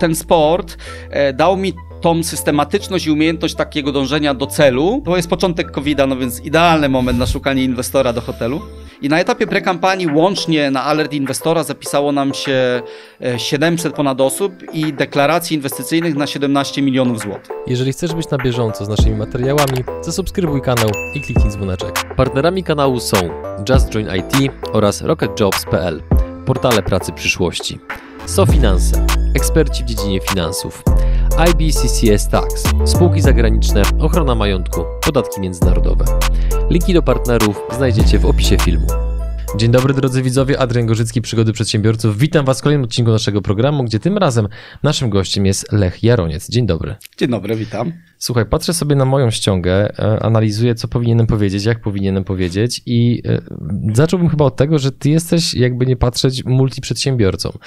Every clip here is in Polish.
Ten sport e, dał mi tą systematyczność i umiejętność takiego dążenia do celu. To jest początek COVID-a, no więc idealny moment na szukanie inwestora do hotelu. I na etapie prekampanii łącznie na alert inwestora zapisało nam się 700 e, ponad osób i deklaracji inwestycyjnych na 17 milionów złotych. Jeżeli chcesz być na bieżąco z naszymi materiałami, zasubskrybuj kanał i kliknij dzwoneczek. Partnerami kanału są Just Join IT oraz RocketJobs.pl, portale pracy przyszłości. SoFinanse, eksperci w dziedzinie finansów. IBCCS Tax, spółki zagraniczne, ochrona majątku, podatki międzynarodowe. Linki do partnerów znajdziecie w opisie filmu. Dzień dobry drodzy widzowie, Adrian Gorzycki, Przygody Przedsiębiorców. Witam Was w kolejnym odcinku naszego programu, gdzie tym razem naszym gościem jest Lech Jaroniec. Dzień dobry. Dzień dobry, witam. Słuchaj, patrzę sobie na moją ściągę, e, analizuję, co powinienem powiedzieć, jak powinienem powiedzieć i e, zacząłbym chyba od tego, że ty jesteś, jakby nie patrzeć, multiprzedsiębiorcą.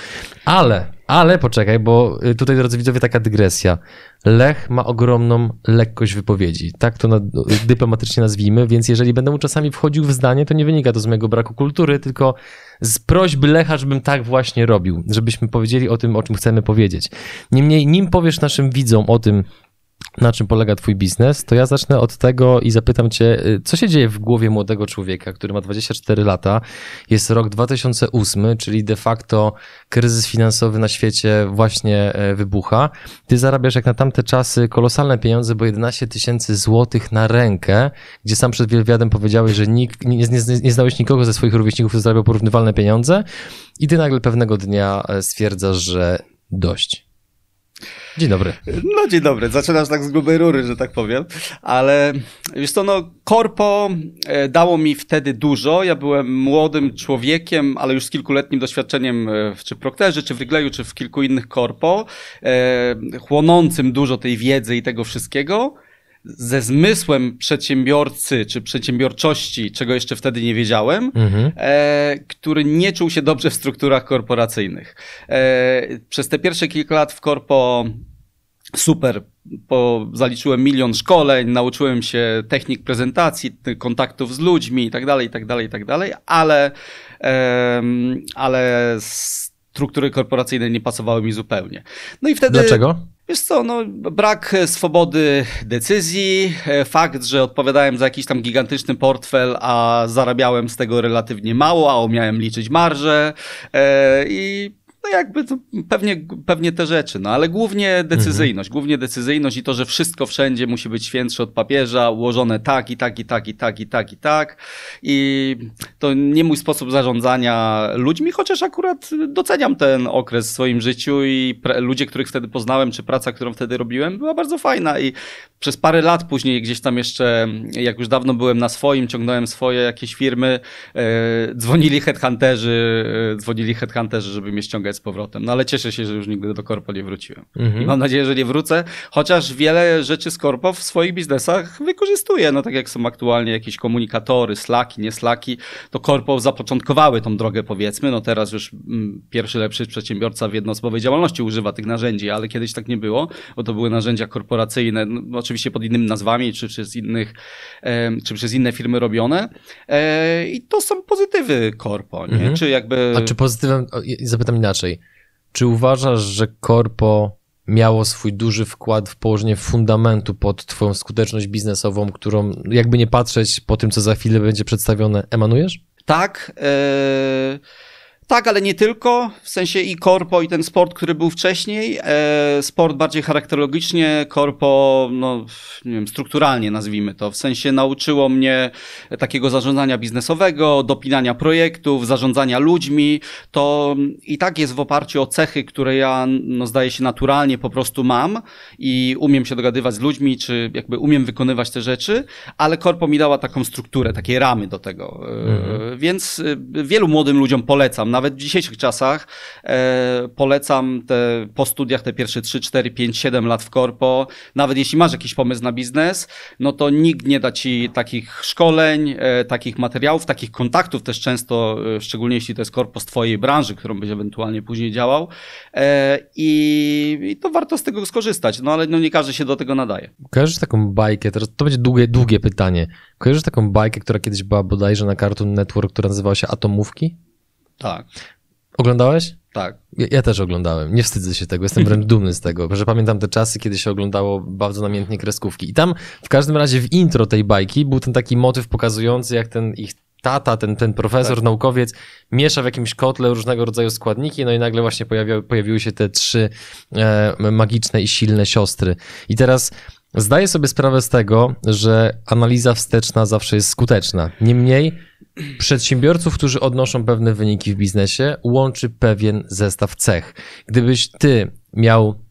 Ale, ale poczekaj, bo e, tutaj, drodzy widzowie, taka dygresja. Lech ma ogromną lekkość wypowiedzi. Tak to na, dyplomatycznie nazwijmy, więc jeżeli będę mu czasami wchodził w zdanie, to nie wynika to z mojego braku kultury, tylko z prośby Lecha, żebym tak właśnie robił, żebyśmy powiedzieli o tym, o czym chcemy powiedzieć. Niemniej, nim powiesz naszym widzom o tym, na czym polega Twój biznes, to ja zacznę od tego i zapytam Cię, y, co się dzieje w głowie młodego człowieka, który ma 24 lata, jest rok 2008, czyli de facto kryzys finansowy na świecie właśnie e, wybucha. Ty zarabiasz jak na tamte czasy kolosalne pieniądze, bo 11 tysięcy złotych na rękę, gdzie sam przed wywiadem powiedziałeś, że nikt, nie, nie, nie znałeś nikogo ze swoich rówieśników, kto zarabiał porównywalne pieniądze i Ty nagle pewnego dnia e, stwierdzasz, że dość Dzień dobry. No dzień dobry. Zaczynasz tak z grubej rury, że tak powiem. Ale wiesz co, no korpo e, dało mi wtedy dużo. Ja byłem młodym człowiekiem, ale już z kilkuletnim doświadczeniem e, czy w Procterze, czy w Wrigleyu, czy w kilku innych korpo, e, chłonącym dużo tej wiedzy i tego wszystkiego ze zmysłem przedsiębiorcy czy przedsiębiorczości, czego jeszcze wtedy nie wiedziałem, mhm. e, który nie czuł się dobrze w strukturach korporacyjnych. E, przez te pierwsze kilka lat w korpo super, po, zaliczyłem milion szkoleń, nauczyłem się technik prezentacji, kontaktów z ludźmi i tak dalej, i tak dalej, i tak dalej, ale, e, ale struktury korporacyjne nie pasowały mi zupełnie. No i wtedy... Dlaczego? Wiesz co, no, brak swobody decyzji, e, fakt, że odpowiadałem za jakiś tam gigantyczny portfel, a zarabiałem z tego relatywnie mało, a umiałem liczyć marże e, i no jakby pewnie, pewnie te rzeczy, no ale głównie decyzyjność, mhm. głównie decyzyjność i to, że wszystko wszędzie musi być świętsze od papieża, ułożone tak i tak i tak i tak i tak i tak i to nie mój sposób zarządzania ludźmi, chociaż akurat doceniam ten okres w swoim życiu i ludzie, których wtedy poznałem, czy praca, którą wtedy robiłem, była bardzo fajna i przez parę lat później gdzieś tam jeszcze, jak już dawno byłem na swoim, ciągnąłem swoje jakieś firmy, e, dzwonili headhunterzy, e, dzwonili headhunterzy, żeby mnie ściągać z powrotem. No ale cieszę się, że już nigdy do korpo nie wróciłem. Mhm. I mam nadzieję, że nie wrócę, chociaż wiele rzeczy z korpo w swoich biznesach wykorzystuję. No tak jak są aktualnie jakieś komunikatory, slaki, nie slaki, to korpo zapoczątkowały tą drogę powiedzmy. No teraz już mm, pierwszy lepszy przedsiębiorca w jednoosobowej działalności używa tych narzędzi, ale kiedyś tak nie było, bo to były narzędzia korporacyjne. No, oczywiście pod innymi nazwami, czy przez innych, czy przez inne firmy robione. E, I to są pozytywy korpo, nie? Mhm. Czy jakby... A czy pozytywem, zapytam inaczej, czy uważasz, że korpo miało swój duży wkład w położenie fundamentu pod twoją skuteczność biznesową, którą jakby nie patrzeć po tym, co za chwilę będzie przedstawione, emanujesz? Tak. Yy... Tak, ale nie tylko, w sensie i korpo, i ten sport, który był wcześniej. E, sport bardziej charakterologicznie, korpo, no, nie wiem, strukturalnie nazwijmy to. W sensie nauczyło mnie takiego zarządzania biznesowego, dopinania projektów, zarządzania ludźmi. To i tak jest w oparciu o cechy, które ja, no, zdaje się, naturalnie po prostu mam i umiem się dogadywać z ludźmi, czy jakby umiem wykonywać te rzeczy, ale korpo mi dała taką strukturę, takie ramy do tego. E, mhm. Więc e, wielu młodym ludziom polecam nawet w dzisiejszych czasach e, polecam te, po studiach te pierwsze 3, 4, 5, 7 lat w korpo. Nawet jeśli masz jakiś pomysł na biznes, no to nikt nie da ci takich szkoleń, e, takich materiałów, takich kontaktów też często, e, szczególnie jeśli to jest korpo z twojej branży, którą byś ewentualnie później działał. E, i, I to warto z tego skorzystać, no ale no nie każdy się do tego nadaje. Kojarzysz taką bajkę, teraz to będzie długie, długie pytanie. Kojarzysz taką bajkę, która kiedyś była bodajże na Cartoon Network, która nazywała się Atomówki? Tak. Oglądałeś? Tak. Ja, ja, też oglądałem, nie wstydzę się tego, jestem wręcz dumny z tego, że pamiętam te czasy, kiedy się oglądało bardzo namiętnie kreskówki. I tam w każdym razie w intro tej bajki był ten taki motyw pokazujący, jak ten ich tata, ten, ten profesor, tak. naukowiec miesza w jakimś kotle różnego rodzaju składniki, no i nagle właśnie pojawia, pojawiły się te trzy e, magiczne i silne siostry. I teraz zdaję sobie sprawę z tego, że analiza wsteczna zawsze jest skuteczna. Niemniej przedsiębiorców, którzy odnoszą pewne wyniki w biznesie, łączy pewien zestaw cech. Gdybyś ty miał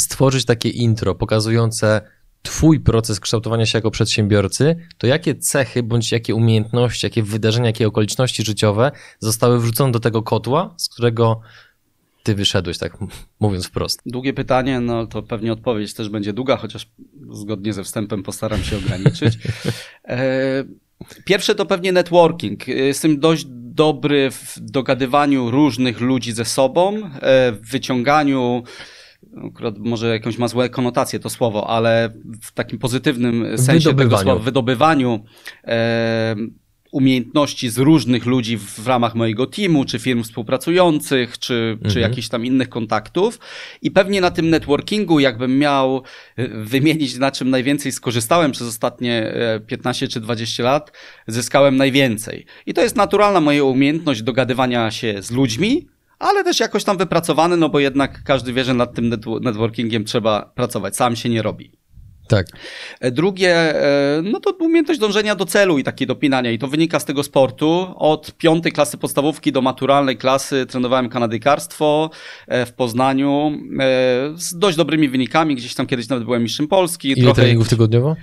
stworzyć takie intro pokazujące Twój proces kształtowania się jako przedsiębiorcy, to jakie cechy bądź jakie umiejętności, jakie wydarzenia, jakie okoliczności życiowe zostały wrzucone do tego kotła, z którego ty wyszedłeś, tak mówiąc wprost? Długie pytanie, no to pewnie odpowiedź też będzie długa, chociaż zgodnie ze wstępem postaram się ograniczyć. Pierwsze to pewnie networking. Jestem dość dobry w dogadywaniu różnych ludzi ze sobą, e, w wyciąganiu akurat może jakąś ma złe konotacje to słowo, ale w takim pozytywnym sensie wydobywaniu. tego słowa, wydobywaniu e, umiejętności z różnych ludzi w, ramach mojego teamu, czy firm współpracujących, czy, mhm. czy jakichś tam innych kontaktów. I pewnie na tym networkingu, jakbym miał e, wymienić, na czym najwięcej skorzystałem przez ostatnie 15 e, czy 20 lat, zyskałem najwięcej. I to jest naturalna moja umiejętność dogadywania się z ludźmi, ale też jakoś tam wypracowany, no bo jednak każdy wie, że nad tym networkingiem trzeba pracować, sam się nie robi. Tak. E, drugie, e, no to umiejętność dążenia do celu i takie dopinania. I to wynika z tego sportu. Od piątej klasy podstawówki do maturalnej klasy trenowałem kanadykarstwo e, w Poznaniu z dość dobrymi wynikami. Gdzieś tam kiedyś nawet byłem mistrzem Polski. Ile Trochę treningów tygodniowo?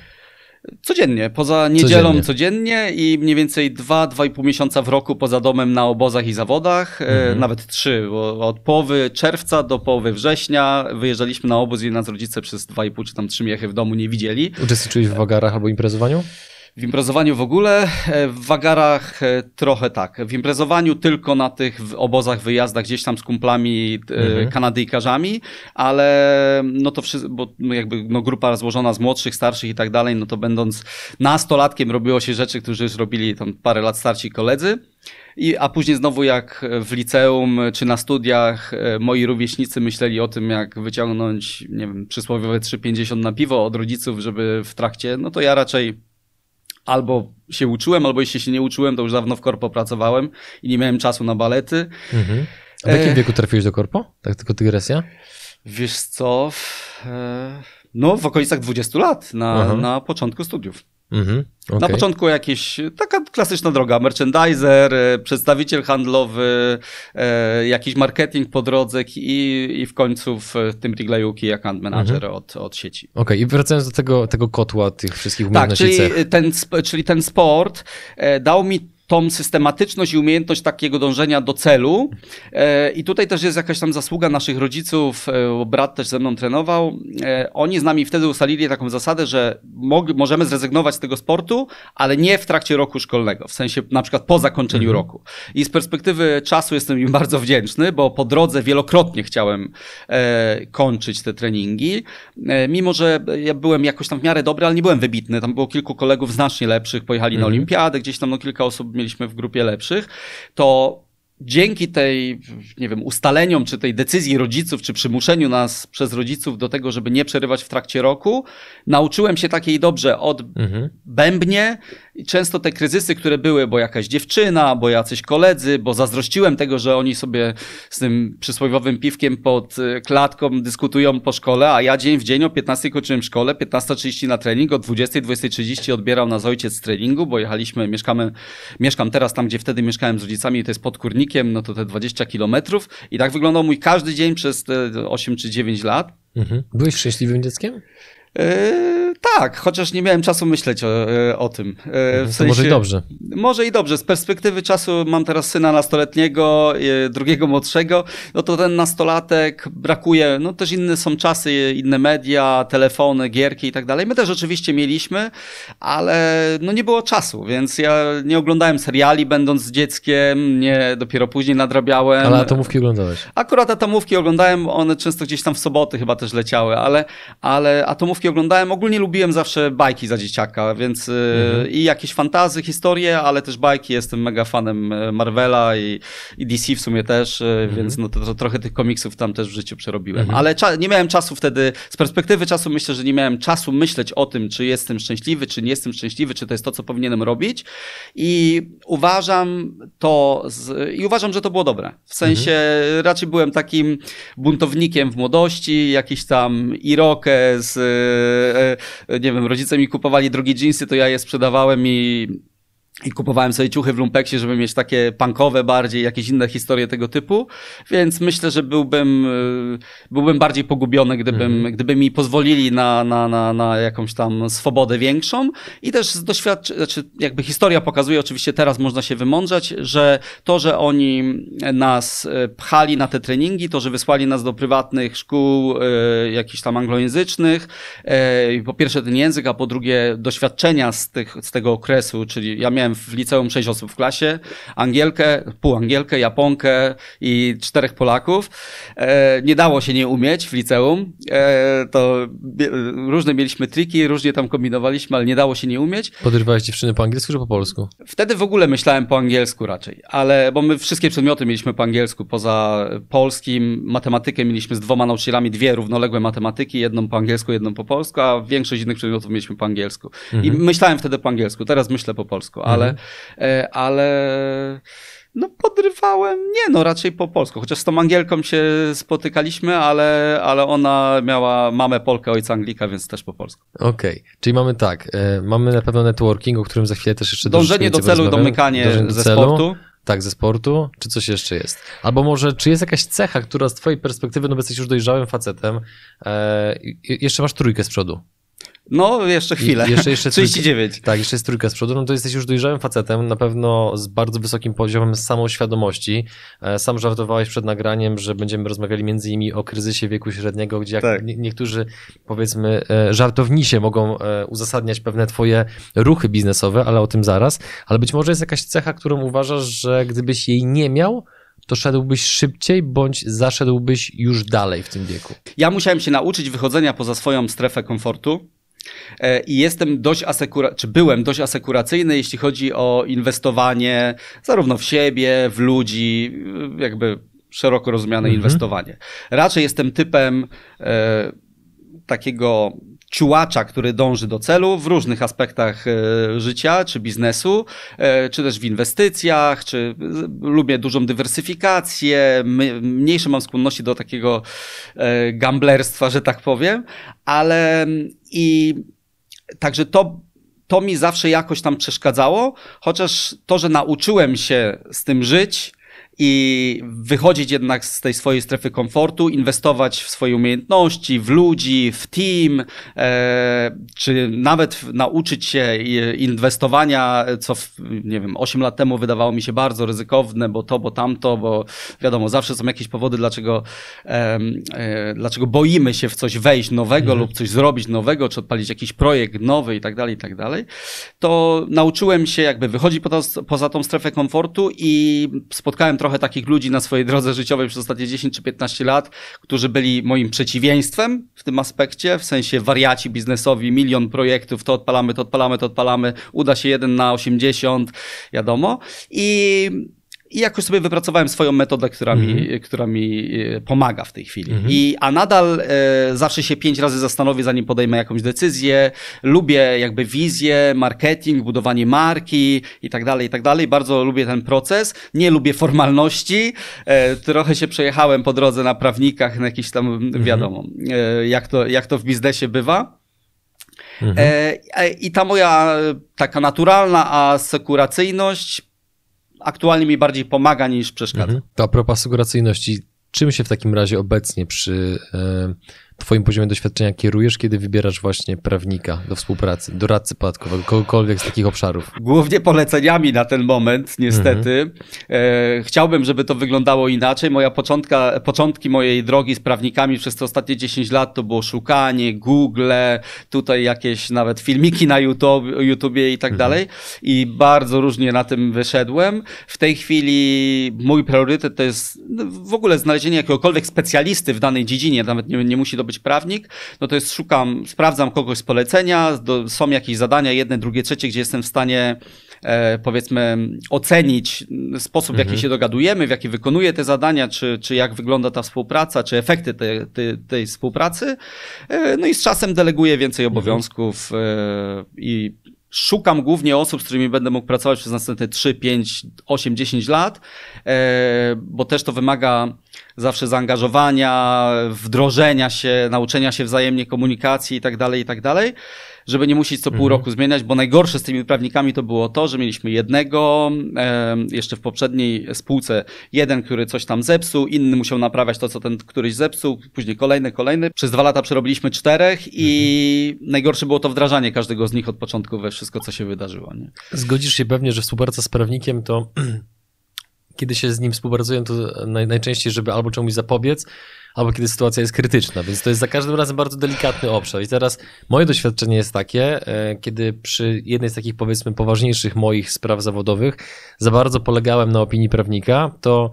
Codziennie, poza niedzielą codziennie. codziennie, i mniej więcej dwa, dwa i pół miesiąca w roku poza domem na obozach i zawodach, e, mhm. nawet trzy, bo od połowy czerwca do połowy września wyjeżdżaliśmy na obóz i nas rodzice przez dwa i pół czy tam trzy miechy w domu nie widzieli. Uczestniczyłeś w wagarach albo imprezowaniu? W imprezowaniu w ogóle, e, w wagarach e, trochę tak. W imprezowaniu tylko na tych obozach, wyjazdach gdzieś tam z kumplami e, mhm. kanadyjkarzami, ale no to wszystko, bo jakby no grupa złożona z młodszych, starszych i tak dalej, no to będąc nastolatkiem robiło się rzeczy, którzy już robili tam parę lat starsi koledzy. I, a później znowu jak w liceum czy na studiach moi rówieśnicy myśleli o tym, jak wyciągnąć, nie wiem, przysłowiowe 3,50 na piwo od rodziców, żeby w trakcie, no to ja raczej albo się uczyłem, albo jeśli się nie uczyłem, to już dawno w korpo pracowałem i nie miałem czasu na balety. Mhm. A w jakim e... wieku trafiłeś do korpo? Tak tylko dygresja? Wiesz co, e... no w okolicach 20 lat, na, na początku studiów. Mhm, okay. Na początku jakieś, taka klasyczna droga, merchandiser, e, przedstawiciel handlowy, e, jakiś marketing po drodze i, i w końcu w tym key account manager mhm. od, od sieci. Okej, okay. i wracając do tego, tego kotła tych wszystkich umiejętności Tak, czyli ten, czyli ten sport e, dał mi tą systematyczność i umiejętność takiego dążenia do celu. E, I tutaj też jest jakaś tam zasługa naszych rodziców, e, bo brat też ze mną trenował. E, oni z nami wtedy ustalili taką zasadę, że możemy zrezygnować z tego sportu, ale nie w trakcie roku szkolnego, w sensie na przykład po zakończeniu mhm. roku. I z perspektywy czasu jestem im bardzo wdzięczny, bo po drodze wielokrotnie chciałem kończyć te treningi. Mimo, że ja byłem jakoś tam w miarę dobry, ale nie byłem wybitny. Tam było kilku kolegów znacznie lepszych, pojechali na mhm. olimpiadę, gdzieś tam no, kilka osób mieliśmy w grupie lepszych, to dzięki tej, nie wiem, ustaleniom, czy tej decyzji rodziców, czy przymuszeniu nas przez rodziców do tego, żeby nie przerywać w trakcie roku, nauczyłem się takiej dobrze odbębnie mhm. I często te kryzysy, które były, bo jakaś dziewczyna, bo jacyś koledzy, bo zazdrościłem tego, że oni sobie z tym przysłowiowym piwkiem pod y, klatką dyskutują po szkole, a ja dzień w dzień o 15 kończyłem szkole, 15.30 na trening, o 20, 20.30 odbierał nas ojciec z treningu, bo jechaliśmy, mieszkamy, mieszkam teraz tam, gdzie wtedy mieszkałem z rodzicami, to jest pod Kurnikiem, no to te 20 kilometrów i tak wyglądał mój każdy dzień przez te 8 czy 9 lat. Mhm. Byłeś szczęśliwym dzieckiem? Yy, tak, chociaż nie miałem czasu myśleć o, e, o tym. Yy, w sensie, może i dobrze. Może i dobrze. Z perspektywy czasu mam teraz syna nastoletniego, yy, drugiego młodszego, no to ten nastolatek brakuje, no też inne są czasy, inne media, telefony, gierki i tak dalej. My też oczywiście mieliśmy, ale no nie było czasu, więc ja nie oglądałem seriali będąc z dzieckiem, nie dopiero później nadrabiałem. Ale atomówki oglądałeś? Akurat atomówki oglądałem, one często gdzieś tam w soboty chyba też leciały, ale, ale atomówki oglądałem. Ogólnie lubiłem lubiłem zawsze bajki za dzieciaka, więc y, mhm. i jakieś fantazy, historie, ale też bajki. Jestem mega fanem y, Marvela i, i DC w sumie też, mhm. więc no to, to, trochę tych komiksów tam też w życiu przerobiłem. Mhm. Ale nie miałem czasu wtedy, z perspektywy czasu myślę, że nie miałem czasu myśleć o tym, czy jestem szczęśliwy, czy nie jestem szczęśliwy, czy to jest to, co powinienem robić. I uważam to, z, i uważam, że to było dobre. W sensie mhm. raczej byłem takim buntownikiem w młodości, jakiś tam irokez, e, e, nie wiem, rodzice mi kupowali drogie jeansy, to ja je sprzedawałem i i kupowałem sobie ciuchy w lumpeksie, żeby mieć takie punkowe bardziej, jakieś inne historie tego typu, więc myślę, że byłbym, y, byłbym bardziej pogubiony, gdybym, mm. gdyby mi pozwolili na, na, na, na jakąś tam swobodę większą i też z doświadczenia, znaczy jakby historia pokazuje, oczywiście teraz można się wymądrzać, że to, że oni nas y, pchali na te treningi, to, że wysłali nas do prywatnych szkół, y, jakichś tam anglojęzycznych, po pierwsze ten język, a po drugie doświadczenia z, tych, z tego okresu, czyli ja miałem miałem w liceum sześć osób w klasie, Angielkę, pół Angielkę, Japonkę i czterech Polaków. E, nie dało się nie umieć w liceum. E, to różne mieliśmy triki, różnie tam kombinowaliśmy, ale nie dało się nie umieć. Podrywałeś dziewczyny po angielsku czy po polsku? Wtedy w ogóle myślałem po angielsku raczej, ale bo my wszystkie przedmioty mieliśmy po angielsku, poza polskim, matematykę mieliśmy z dwoma nauczycielami, dwie równoległe matematyki, jedną po angielsku, jedną po polsku, a większość innych przedmiotów mieliśmy po angielsku. Mhm. I myślałem wtedy po angielsku, teraz myślę po polsku, ale, mhm. E, ale no podrywałem, nie no, raczej po polsku, chociaż z tą Angielką się spotykaliśmy, ale, ale ona miała mamę Polkę, ojca Anglika, więc też po polsku. Okej, okay. czyli mamy tak, e, mamy na pewno networking, o którym za chwilę też jeszcze Dążenie do celu, domykanie Dążenie ze celu. sportu. Tak, ze sportu, czy coś jeszcze jest? Albo może, czy jest jakaś cecha, która z twojej perspektywy, no bo jesteś już dojrzałym facetem, e, jeszcze masz trójkę z przodu. No, jeszcze chwilę. I jeszcze, jeszcze 39. Trójka, tak, jeszcze jest trójka z przodu. No to jesteś już dojrzałym facetem, na pewno z bardzo wysokim poziomem samoświadomości. E, sam żartowałeś przed nagraniem, że będziemy rozmawiali między innymi o kryzysie wieku średniego, gdzie jak tak. niektórzy, powiedzmy, e, żartownisie mogą e, uzasadniać pewne twoje ruchy biznesowe, ale o tym zaraz. Ale być może jest jakaś cecha, którą uważasz, że gdybyś jej nie miał, to szedłbyś szybciej, bądź zaszedłbyś już dalej w tym wieku? Ja musiałem się nauczyć wychodzenia poza swoją strefę komfortu i jestem dość asekura, czy byłem dość asekuracyjny, jeśli chodzi o inwestowanie zarówno w siebie, w ludzi, jakby szeroko rozumiane mhm. inwestowanie. Raczej jestem typem e, takiego ciułacza, który dąży do celu w różnych aspektach e, życia czy biznesu, e, czy też w inwestycjach, czy lubię dużą dywersyfikację, mniejsze mam skłonności do takiego e, gamblerstwa, że tak powiem, ale i także to to mi zawsze jakoś tam przeszkadzało, chociaż to, że nauczyłem się z tym żyć, i wychodzić jednak z tej swojej strefy komfortu, inwestować w swoje umiejętności, w ludzi, w team, e, czy nawet nauczyć się inwestowania, co w, nie wiem, 8 lat temu wydawało mi się bardzo ryzykowne, bo to, bo tamto, bo wiadomo, zawsze są jakieś powody, dlaczego, e, e, dlaczego boimy się w coś wejść nowego mhm. lub coś zrobić nowego, czy odpalić jakiś projekt nowy i tak dalej, i tak dalej. To nauczyłem się jakby wychodzić poza, poza tą strefę komfortu i spotkałem trochę takich ludzi na swojej drodze życiowej przez ostatnie 10 czy 15 lat, którzy byli moim przeciwieństwem w tym aspekcie, w sensie wariaci biznesowi, milion projektów, to odpalamy, to odpalamy, to odpalamy, uda się jeden na 80, wiadomo. I i jakoś sobie wypracowałem swoją metodę, która, mi, mhm. która mi e, pomaga w tej chwili. Mm -hmm. I, a nadal e, zawsze się pięć razy zastanowię, zanim podejmę jakąś decyzję. Lubię jakby wizję, marketing, budowanie marki i tak dalej, i tak dalej. Bardzo lubię ten proces. Nie lubię formalności. E, trochę się przejechałem po drodze na prawnikach, na jakiś tam, mm -hmm. wiadomo, e, jak, to, jak to w biznesie bywa. Mm -hmm. I ta moja taka naturalna asekuracyjność aktualnie mi bardziej pomaga niż przeszkadza. Mhm. To a propos asekuracyjności, czym się w takim razie obecnie przy e, Twoim poziomie doświadczenia kierujesz, kiedy wybierasz właśnie prawnika do współpracy, doradcy podatkowego, kogokolwiek z takich obszarów? Głównie poleceniami na ten moment, niestety. Mhm. E, chciałbym, żeby to wyglądało inaczej. Moja początka, początki mojej drogi z prawnikami przez te ostatnie 10 lat to było szukanie, Google, tutaj jakieś nawet filmiki na YouTube, YouTubie i tak mhm. dalej. I bardzo różnie na tym wyszedłem. W tej chwili mój priorytet to jest w ogóle znalezienie jakiegokolwiek specjalisty w danej dziedzinie, nawet nie, nie musi to być być prawnik, no to jest szukam, sprawdzam kogoś z polecenia, do, są jakieś zadania, jedne, drugie, trzecie, gdzie jestem w stanie e, powiedzmy ocenić sposób, w jaki mhm. się dogadujemy, w jaki wykonuję te zadania, czy, czy jak wygląda ta współpraca, czy efekty te, te, tej współpracy. E, no i z czasem deleguję więcej mhm. obowiązków e, i szukam głównie osób, z którymi będę mógł pracować przez następne 3, 5, 8, 10 lat, e, bo też to wymaga zawsze zaangażowania, wdrożenia się, nauczenia się wzajemnie komunikacji i tak żeby nie musieć co pół mhm. roku zmieniać, bo najgorsze z tymi prawnikami to było to, że mieliśmy jednego, jeszcze w poprzedniej spółce, jeden, który coś tam zepsuł, inny musiał naprawiać to, co ten któryś zepsuł, później kolejny, kolejny. Przez dwa lata przerobiliśmy czterech i mhm. najgorsze było to wdrażanie każdego z nich od początku we wszystko, co się wydarzyło. Nie? Zgodzisz się pewnie, że współpraca z prawnikiem to kiedy się z nim współpracują, to naj, najczęściej, żeby albo czemuś zapobiec, albo kiedy sytuacja jest krytyczna, więc to jest za każdym razem bardzo delikatny obszar. I teraz moje doświadczenie jest takie, e, kiedy przy jednej z takich powiedzmy poważniejszych moich spraw zawodowych za bardzo polegałem na opinii prawnika, to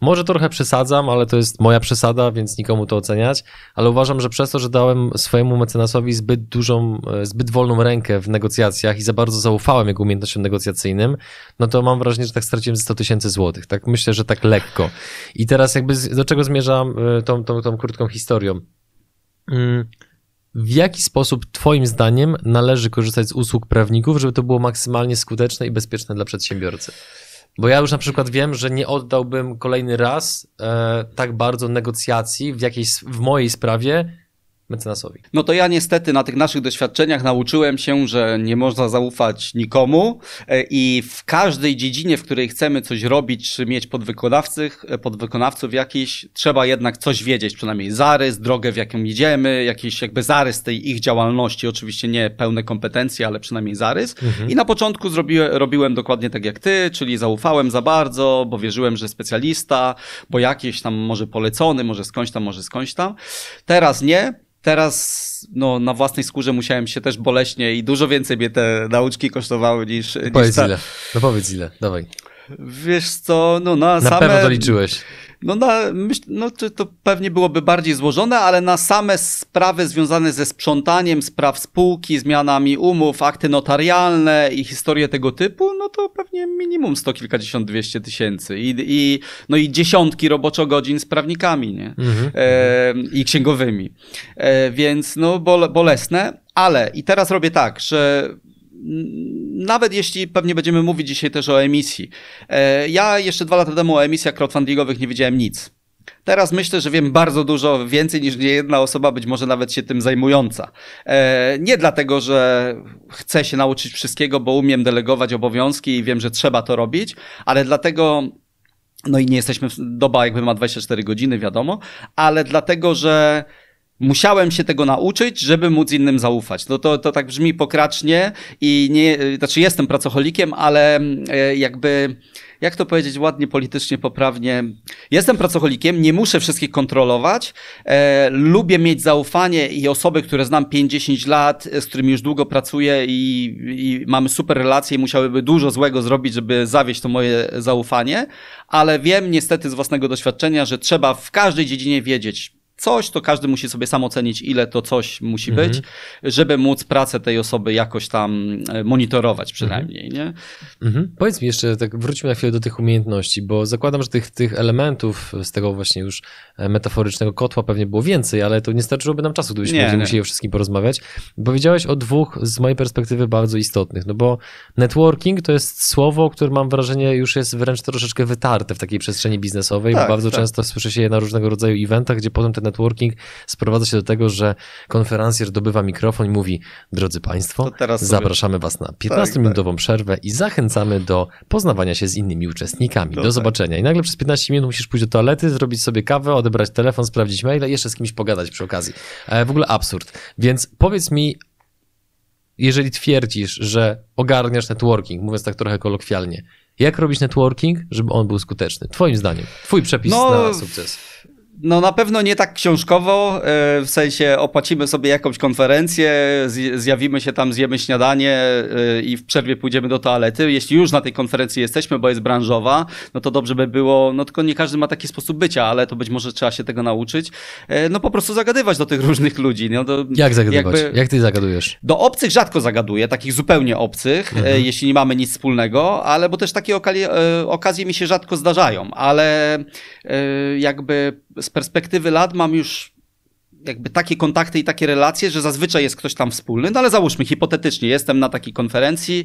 może trochę przesadzam, ale to jest moja przesada, więc nikomu to oceniać, ale uważam, że przez to, że dałem swojemu mecenasowi zbyt dużą, e, zbyt wolną rękę w negocjacjach i za bardzo zaufałem jego umiejętnościom negocjacyjnym, no to mam wrażenie, że tak straciłem ze 100 tysięcy złotych. Tak myślę, że tak lekko. I teraz jakby do czego zmierzam e, tą, tą, tą krótką historią? Mm, w jaki sposób Twoim zdaniem należy korzystać z usług prawników, żeby to było maksymalnie skuteczne i bezpieczne dla przedsiębiorcy? Bo ja już na przykład wiem, że nie oddałbym kolejny raz e, tak bardzo negocjacji w jakiejś, w mojej sprawie, mecenasowi. No to ja niestety na tych naszych doświadczeniach nauczyłem się, że nie można zaufać nikomu e, i w każdej dziedzinie, w której chcemy coś robić, czy mieć podwykonawców, e, podwykonawców jakiś, trzeba jednak coś wiedzieć, przynajmniej zarys, drogę w jaką idziemy, jakiś jakby zarys tej ich działalności, oczywiście nie pełne kompetencje, ale przynajmniej zarys. Mhm. I na początku zrobiłem, robiłem dokładnie tak jak ty, czyli zaufałem za bardzo, bo wierzyłem, że specjalista, bo jakieś tam może polecony, może skądś tam, może skądś tam. Teraz nie, teraz no, na własnej skórze musiałem się też boleśnie i dużo więcej mnie te nauczki kosztowały niż... Powiedz niż ta... ile, no powiedz ile, dawaj. Wiesz co, no na, na same... Na pewno to liczyłeś. No, na, myśl, no to, to pewnie byłoby bardziej złożone, ale na same sprawy związane ze sprzątaniem spraw spółki, zmianami umów, akty notarialne i historie tego typu, no to pewnie minimum sto kilkadziesiąt, dwieście tysięcy i, i, no i dziesiątki roboczo godzin z prawnikami, nie? Mhm. E, I księgowymi. E, więc no bole, bolesne, ale i teraz robię tak, że nawet jeśli pewnie będziemy mówić dzisiaj też o emisji. E, ja jeszcze dwa lata temu o emisjach crowdfundingowych nie wiedziałem nic. Teraz myślę, że wiem bardzo dużo więcej niż jedna osoba, być może nawet się tym zajmująca. E, nie dlatego, że chcę się nauczyć wszystkiego, bo umiem delegować obowiązki i wiem, że trzeba to robić, ale dlatego, no i nie jesteśmy, doba jakby ma 24 godziny, wiadomo, ale dlatego, że Musiałem się tego nauczyć, żeby móc innym zaufać. No to, to tak brzmi pokracznie i nie, znaczy jestem pracocholikiem, ale e, jakby, jak to powiedzieć ładnie, politycznie, poprawnie, jestem pracocholikiem, nie muszę wszystkich kontrolować, e, lubię mieć zaufanie i osoby, które znam 5-10 lat, z którymi już długo pracuję i, i mamy super relacje i musiałyby dużo złego zrobić, żeby zawieść to moje zaufanie, ale wiem niestety z własnego doświadczenia, że trzeba w każdej dziedzinie wiedzieć, coś, to każdy musi sobie sam ocenić, ile to coś musi być, mhm. żeby móc pracę tej osoby jakoś tam e, monitorować przynajmniej, mhm. nie? Mhm. Powiedz mi jeszcze, tak wróćmy na chwilę do tych umiejętności, bo zakładam, że tych, tych elementów z tego właśnie już e, metaforycznego kotła pewnie było więcej, ale to nie starczyłoby nam czasu, gdybyśmy nie, nie. musieli o wszystkim porozmawiać. Powiedziałeś o dwóch z mojej perspektywy bardzo istotnych, no bo networking to jest słowo, które mam wrażenie już jest wręcz troszeczkę wytarte w takiej przestrzeni biznesowej, tak, bo bardzo tak. często słyszy się je na różnego rodzaju eventach, gdzie potem te networking sprowadza się do tego, że konferencjer dobywa mikrofon i mówi, drodzy Państwo, zapraszamy sobie... Was na 15-minutową tak, tak. przerwę i zachęcamy do poznawania się z innymi uczestnikami. Do zobaczenia. I nagle przez 15 minut musisz pójść do toalety, zrobić sobie kawę, odebrać telefon, sprawdzić maila i jeszcze z kimś pogadać przy okazji. E, w ogóle absurd. Więc powiedz mi, jeżeli twierdzisz, że ogarniasz networking, mówiąc tak trochę kolokwialnie, jak robić networking, żeby on był skuteczny? Twoim zdaniem. Twój przepis no, na sukces No na pewno nie tak książkowo, e, w sensie opłacimy sobie jakąś konferencję, zjawimy się tam, zjemy śniadanie e, i w przerwie pójdziemy do toalety. Jeśli już na tej konferencji jesteśmy, bo jest branżowa, no to dobrze by było, no tylko nie każdy ma taki sposób bycia, ale to być może trzeba się tego nauczyć. E, no po prostu zagadywać do tych różnych ludzi. No to Jak zagadywać? Jakby... Jak ty zagadujesz? Do obcych rzadko zagaduję, takich zupełnie obcych, mhm. jeśli nie mamy nic wspólnego, ale bo też takie okazje mi się rzadko zdarzają, ale jakby z perspektywy lat mam już jakby takie kontakty i takie relacje, że zazwyczaj jest ktoś tam wspólny, no ale załóżmy hipotetycznie, jestem na takiej konferencji,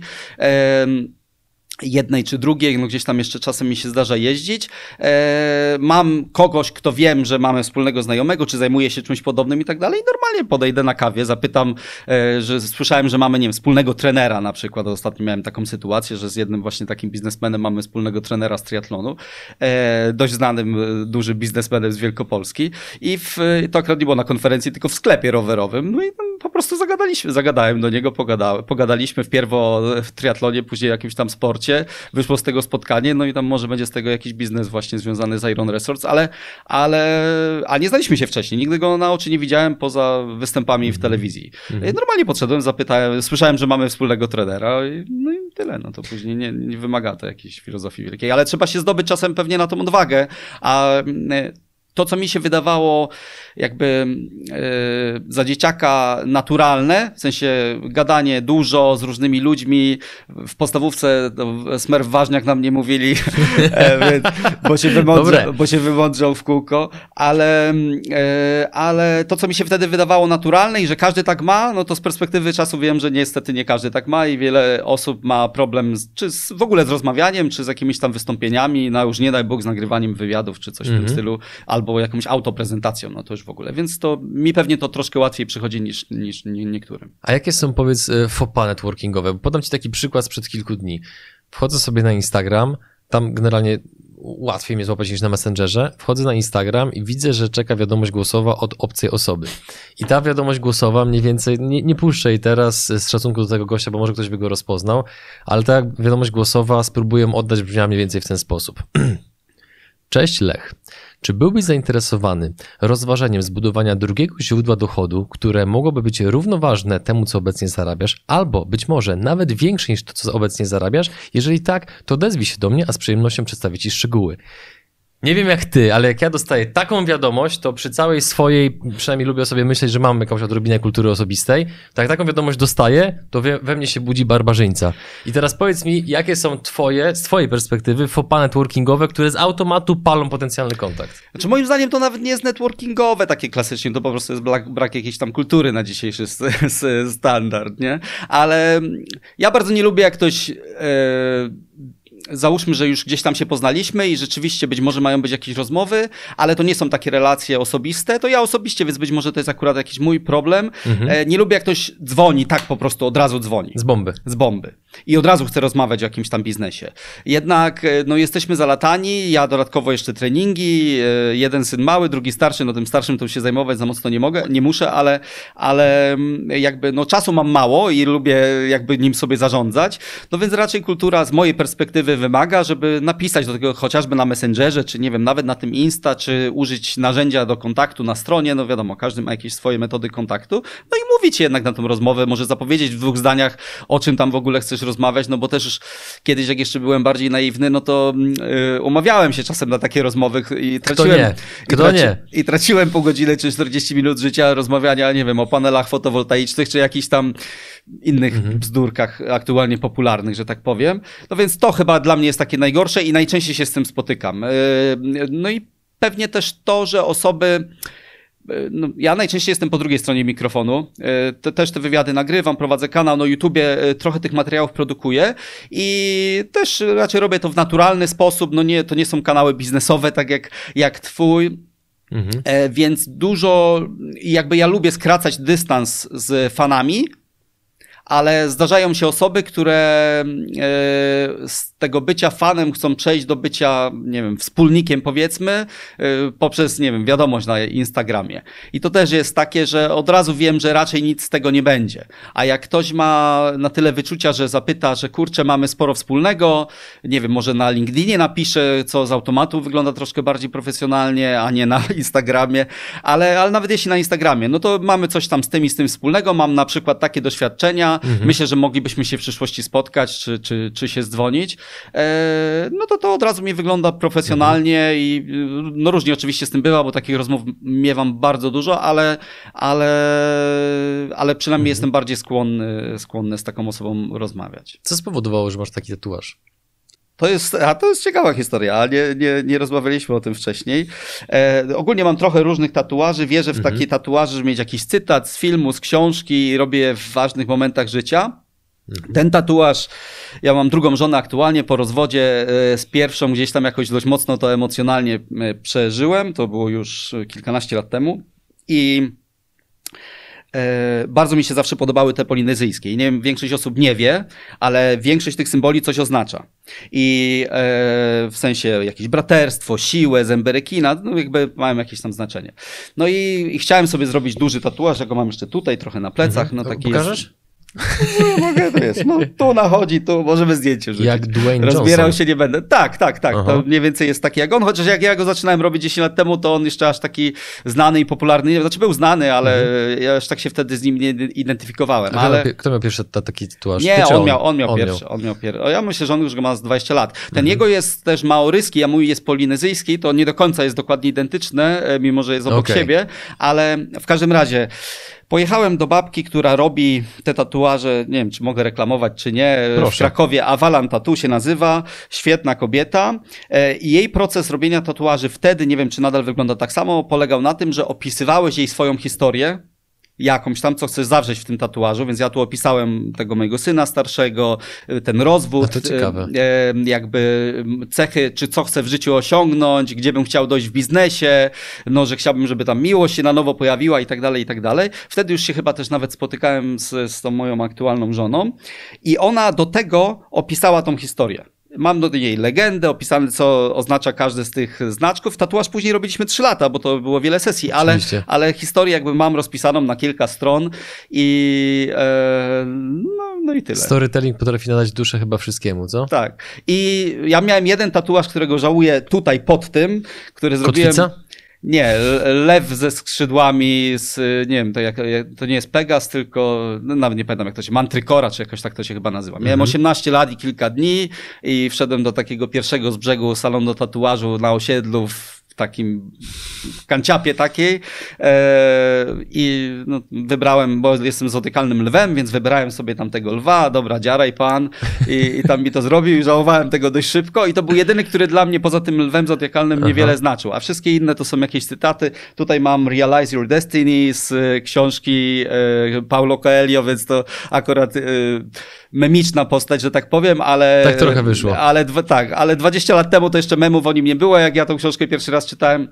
jednej czy drugiej, no gdzieś tam jeszcze czasem mi się zdarza jeździć. E, mam kogoś, kto wiem, że mamy wspólnego znajomego, czy zajmuje się czymś podobnym i tak dalej i normalnie podejdę na kawie, zapytam, e, że słyszałem, że mamy, nie wiem, wspólnego trenera na przykład. Ostatnio miałem taką sytuację, że z jednym właśnie takim biznesmenem mamy wspólnego trenera z triatlonu, e, dość znanym, dużym biznesmenem z Wielkopolski i w, to akurat nie było na konferencji, tylko w sklepie rowerowym, no i prostu zagadaliśmy, zagadałem do niego, pogadałem, pogadaliśmy wpierwo w triatlonie, później jakimś tam sporcie, wyszło z tego spotkanie, no i tam może będzie z tego jakiś biznes właśnie związany z Iron Resorts, ale, ale a nie znaliśmy się wcześniej, nigdy go na oczy nie widziałem poza występami w mhm. telewizji. Mhm. Normalnie podszedłem, zapytałem, słyszałem, że mamy wspólnego trenera, no i tyle, no to później nie, nie wymaga to jakiejś filozofii wielkiej, ale trzeba się zdobyć czasem pewnie na tą odwagę, a to, co mi się wydawało jakby yy, za dzieciaka naturalne, w sensie gadanie dużo z różnymi ludźmi. W podstawówce Smerf Ważniak nam nie mówili, e, bo, się wymądrzał, bo się wymądrzał w kółko, ale, yy, ale to, co mi się wtedy wydawało naturalne i że każdy tak ma, no to z perspektywy czasu wiem, że niestety nie każdy tak ma i wiele osób ma problem z, czy z, w ogóle z rozmawianiem, czy z jakimiś tam wystąpieniami, no już nie daj Bóg z nagrywaniem wywiadów, czy coś mm -hmm. w tym mhm. stylu, albo albo jakąś autoprezentacją, no to już w ogóle. Więc to mi pewnie to troszkę łatwiej przychodzi niż, niż niektórym. A jakie są, powiedz, e, fopa networkingowe? Podam ci taki przykład sprzed kilku dni. Wchodzę sobie na Instagram, tam generalnie łatwiej mnie złapać niż na Messengerze. Wchodzę na Instagram i widzę, że czeka wiadomość głosowa od obcej osoby. I ta wiadomość głosowa mniej więcej, nie, nie puszczę jej teraz z szacunku do tego gościa, bo może ktoś by go rozpoznał, ale ta wiadomość głosowa spróbuję oddać brzmiała mniej więcej w ten sposób. Cześć Lech. Czy byłbyś zainteresowany rozważeniem zbudowania drugiego źródła dochodu, które mogłoby być równoważne temu, co obecnie zarabiasz, albo być może nawet większe niż to, co obecnie zarabiasz? Jeżeli tak, to odezwij się do mnie, a z przyjemnością przedstawię Ci szczegóły. Nie wiem jak ty, ale jak ja dostaję taką wiadomość, to przy całej swojej, przynajmniej lubię sobie myśleć, że mam jakąś odrobinę kultury osobistej, to jak taką wiadomość dostaję, to we, we mnie się budzi barbarzyńca. I teraz powiedz mi, jakie są twoje, z twojej perspektywy, fopa networkingowe, które z automatu palą potencjalny kontakt? Znaczy moim zdaniem to nawet nie jest networkingowe takie klasycznie, to po prostu jest brak, brak jakiejś tam kultury na dzisiejszy standard, nie? Ale ja bardzo nie lubię jak ktoś... Yy załóżmy, że już gdzieś tam się poznaliśmy i rzeczywiście być może mają być jakieś rozmowy, ale to nie są takie relacje osobiste, to ja osobiście, więc być może to jest akurat jakiś mój problem. Mhm. E, nie lubię, jak ktoś dzwoni, tak po prostu od razu dzwoni. Z bomby. Z bomby. I od razu chce rozmawiać o jakimś tam biznesie. Jednak, e, no jesteśmy zalatani, ja dodatkowo jeszcze treningi, e, jeden syn mały, drugi starszy, no tym starszym to się zajmować za mocno nie mogę, nie muszę, ale, ale mm, jakby, no czasu mam mało i lubię jakby nim sobie zarządzać, no więc raczej kultura z mojej perspektywy wymaga, żeby napisać do tego chociażby na Messengerze, czy nie wiem, nawet na tym Insta, czy użyć narzędzia do kontaktu na stronie, no wiadomo, każdy ma jakieś swoje metody kontaktu, no i mówić jednak na tą rozmowę, może zapowiedzieć w dwóch zdaniach, o czym tam w ogóle chcesz rozmawiać, no bo też już kiedyś, jak jeszcze byłem bardziej naiwny, no to yy, umawiałem się czasem na takie rozmowy i traciłem... Kto nie? Kto i, traci, nie? I traciłem pół godziny czy 40 minut życia rozmawiania, nie wiem, o panelach fotowoltaicznych, czy jakichś tam innych mhm. bzdurkach aktualnie popularnych, że tak powiem. No więc to chyba dla mnie jest takie najgorsze i najczęściej się z tym spotykam. E, no i pewnie też to, że osoby e, no, ja najczęściej jestem po drugiej stronie mikrofonu. E, te, też te wywiady nagrywam, prowadzę kanał na YouTubie, trochę tych materiałów produkuję i też raczej robię to w naturalny sposób. No nie, to nie są kanały biznesowe, tak jak, jak twój. Mhm. Więc dużo, jakby ja lubię skracać dystans z fanami, ale zdarzają się osoby, które e, tego bycia fanem chcą przejść do bycia, nie wiem, wspólnikiem powiedzmy, e, poprzez, nie wiem, wiadomość na Instagramie. I to też jest takie, że od razu wiem, że raczej nic z tego nie będzie. A jak ktoś ma na tyle wyczucia, że zapyta, że kurczę, mamy sporo wspólnego, nie wiem, może na LinkedInie napisze, co z automatu wygląda troszkę bardziej profesjonalnie, a nie na Instagramie, ale, ale nawet jeśli na Instagramie, no to mamy coś tam z tym i z tym wspólnego, mam na przykład takie doświadczenia, mhm. myślę, że moglibyśmy się w przyszłości spotkać, czy, czy, czy się zdzwonić, no to to od razu mi wygląda profesjonalnie mhm. i no różnie oczywiście z tym bywa, bo takich rozmów miewam bardzo dużo, ale, ale, ale przynajmniej mhm. jestem bardziej skłonny, skłonny z taką osobą rozmawiać. Co spowodowało, że masz taki tatuaż? To jest, a to jest ciekawa historia, ale nie, nie, nie rozmawialiśmy o tym wcześniej. E, ogólnie mam trochę różnych tatuaży, wierzę w mhm. takie tatuaże, żeby mieć jakiś cytat z filmu, z książki, robię w ważnych momentach życia. Mhm. Ten tatuaż, ja mam drugą żonę aktualnie po rozwodzie e, z pierwszą, gdzieś tam jakoś dość mocno to emocjonalnie e, przeżyłem, to było już kilkanaście lat temu i E, bardzo mi się zawsze podobały te polinezyjskie. I nie wiem, większość osób nie wie, ale większość tych symboli coś oznacza. I w sensie jakieś braterstwo, siłę, zęberekina, no jakby mają jakieś tam znaczenie. No i, i chciałem sobie zrobić duży tatuaż, ja go mam jeszcze tutaj, trochę na plecach. Mhm. No, taki Pokażesz? Jest, no, mogę, to jest. No, tu nachodzi, tu możemy zdjęcie rzucić. Jak Dwayne Rozbierał Johnson. się nie będę. Tak, tak, tak. Aha. To mniej więcej jest taki jak on, chociaż jak ja go zaczynałem robić 10 lat temu, to on jeszcze aż taki znany i popularny. Nie, znaczy był znany, ale mhm. ja aż tak się wtedy z nim nie identyfikowałem. ale... Kto miał pierwszy taki tatuaż? Nie, on, on, miał, on miał on pierwszy. Miał. On miał pierwszy. Ja myślę, że on już go ma z 20 lat. Ten mhm. jego jest też maoryski, a mój jest polinezyjski, to nie do końca jest dokładnie identyczne, e, mimo że jest obok okay. siebie, ale w każdym razie Pojechałem do babki, która robi te tatuaże, nie wiem, czy mogę reklamować, czy nie, Proszę. w Krakowie. Avalan Tattoo się nazywa, świetna kobieta. E, I jej proces robienia tatuaży wtedy, nie wiem, czy nadal wygląda tak samo, polegał na tym, że opisywałeś jej swoją historię, jakąś tam, co chcesz zawrzeć w tym tatuażu, więc ja tu opisałem tego mojego syna starszego, ten rozwód, to ciekawe. E, jakby cechy, czy co chcę w życiu osiągnąć, gdzie bym chciał dojść w biznesie, no, że chciałbym, żeby tam miłość się na nowo pojawiła i tak dalej, i tak dalej. Wtedy już się chyba też nawet spotykałem z, z tą moją aktualną żoną i ona do tego opisała tą historię. Mam do niej legendę, opisane co oznacza każdy z tych znaczków. Tatuaż później robiliśmy trzy lata, bo to było wiele sesji, ale, ale historię jakby mam rozpisaną na kilka stron i e, no, no i tyle. Storytelling potrafi nadać duszę chyba wszystkiemu, co? Tak. I ja miałem jeden tatuaż, którego żałuję tutaj pod tym, który Kotwica? Nie, lew ze skrzydłami, z, nie wiem, to, jak, to nie jest Pegas, tylko, no, nawet nie pamiętam jak to się, Mantrykora, czy jakoś tak to się chyba nazywa. Miałem mhm. 18 lat i kilka dni i wszedłem do takiego pierwszego z brzegu salonu tatuażu na osiedlu w takim kanciapie takiej e, i no, wybrałem, bo jestem zotykalnym lwem, więc wybrałem sobie tam tego lwa, dobra, dziaraj pan i, i tam mi to zrobił i żałowałem tego dość szybko i to był jedyny, który dla mnie poza tym lwem zotykalnym niewiele Aha. znaczył, a wszystkie inne to są jakieś cytaty. Tutaj mam Realize Your Destiny z książki e, Paulo Coelho, więc to akurat e, memiczna postać, że tak powiem, ale... Tak trochę wyszło. Ale, tak, ale 20 lat temu to jeszcze memów o nim nie było, jak ja tą książkę pierwszy raz czytałem.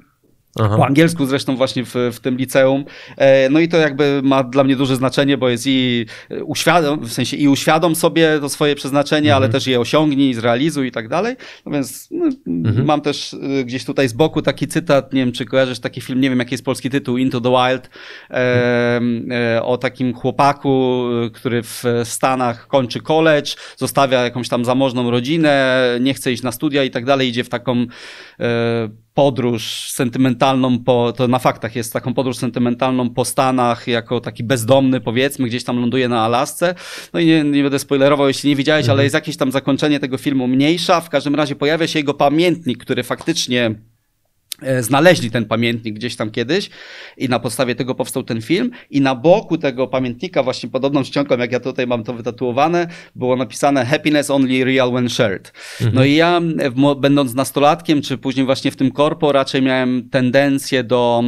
Aha. Po angielsku zresztą właśnie w, w tym liceum. E, no i to jakby ma dla mnie duże znaczenie, bo jest i uświadom, w sensie i uświadom sobie to swoje przeznaczenie, mhm. ale też je osiągnij, zrealizuj i tak dalej. No więc no, mhm. mam też e, gdzieś tutaj z boku taki cytat, nie wiem czy kojarzysz taki film, nie wiem jaki jest polski tytuł, Into the Wild, e, e, o takim chłopaku, który w Stanach kończy college, zostawia jakąś tam zamożną rodzinę, nie chce iść na studia i tak dalej, idzie w taką e, podróż sentymentalną po, to na faktach jest taką podróż sentymentalną po Stanach, jako taki bezdomny powiedzmy, gdzieś tam ląduje na Alasce. No i nie, nie będę spoilerował, jeśli nie widziałeś, mhm. ale jest jakieś tam zakończenie tego filmu mniejsza. W każdym razie pojawia się jego pamiętnik, który faktycznie znaleźli ten pamiętnik gdzieś tam kiedyś i na podstawie tego powstał ten film i na boku tego pamiętnika właśnie podobną ściągą, jak ja tutaj mam to wytatuowane, było napisane happiness only real when shared. Mhm. No i ja będąc nastolatkiem, czy później właśnie w tym korpo raczej miałem tendencję do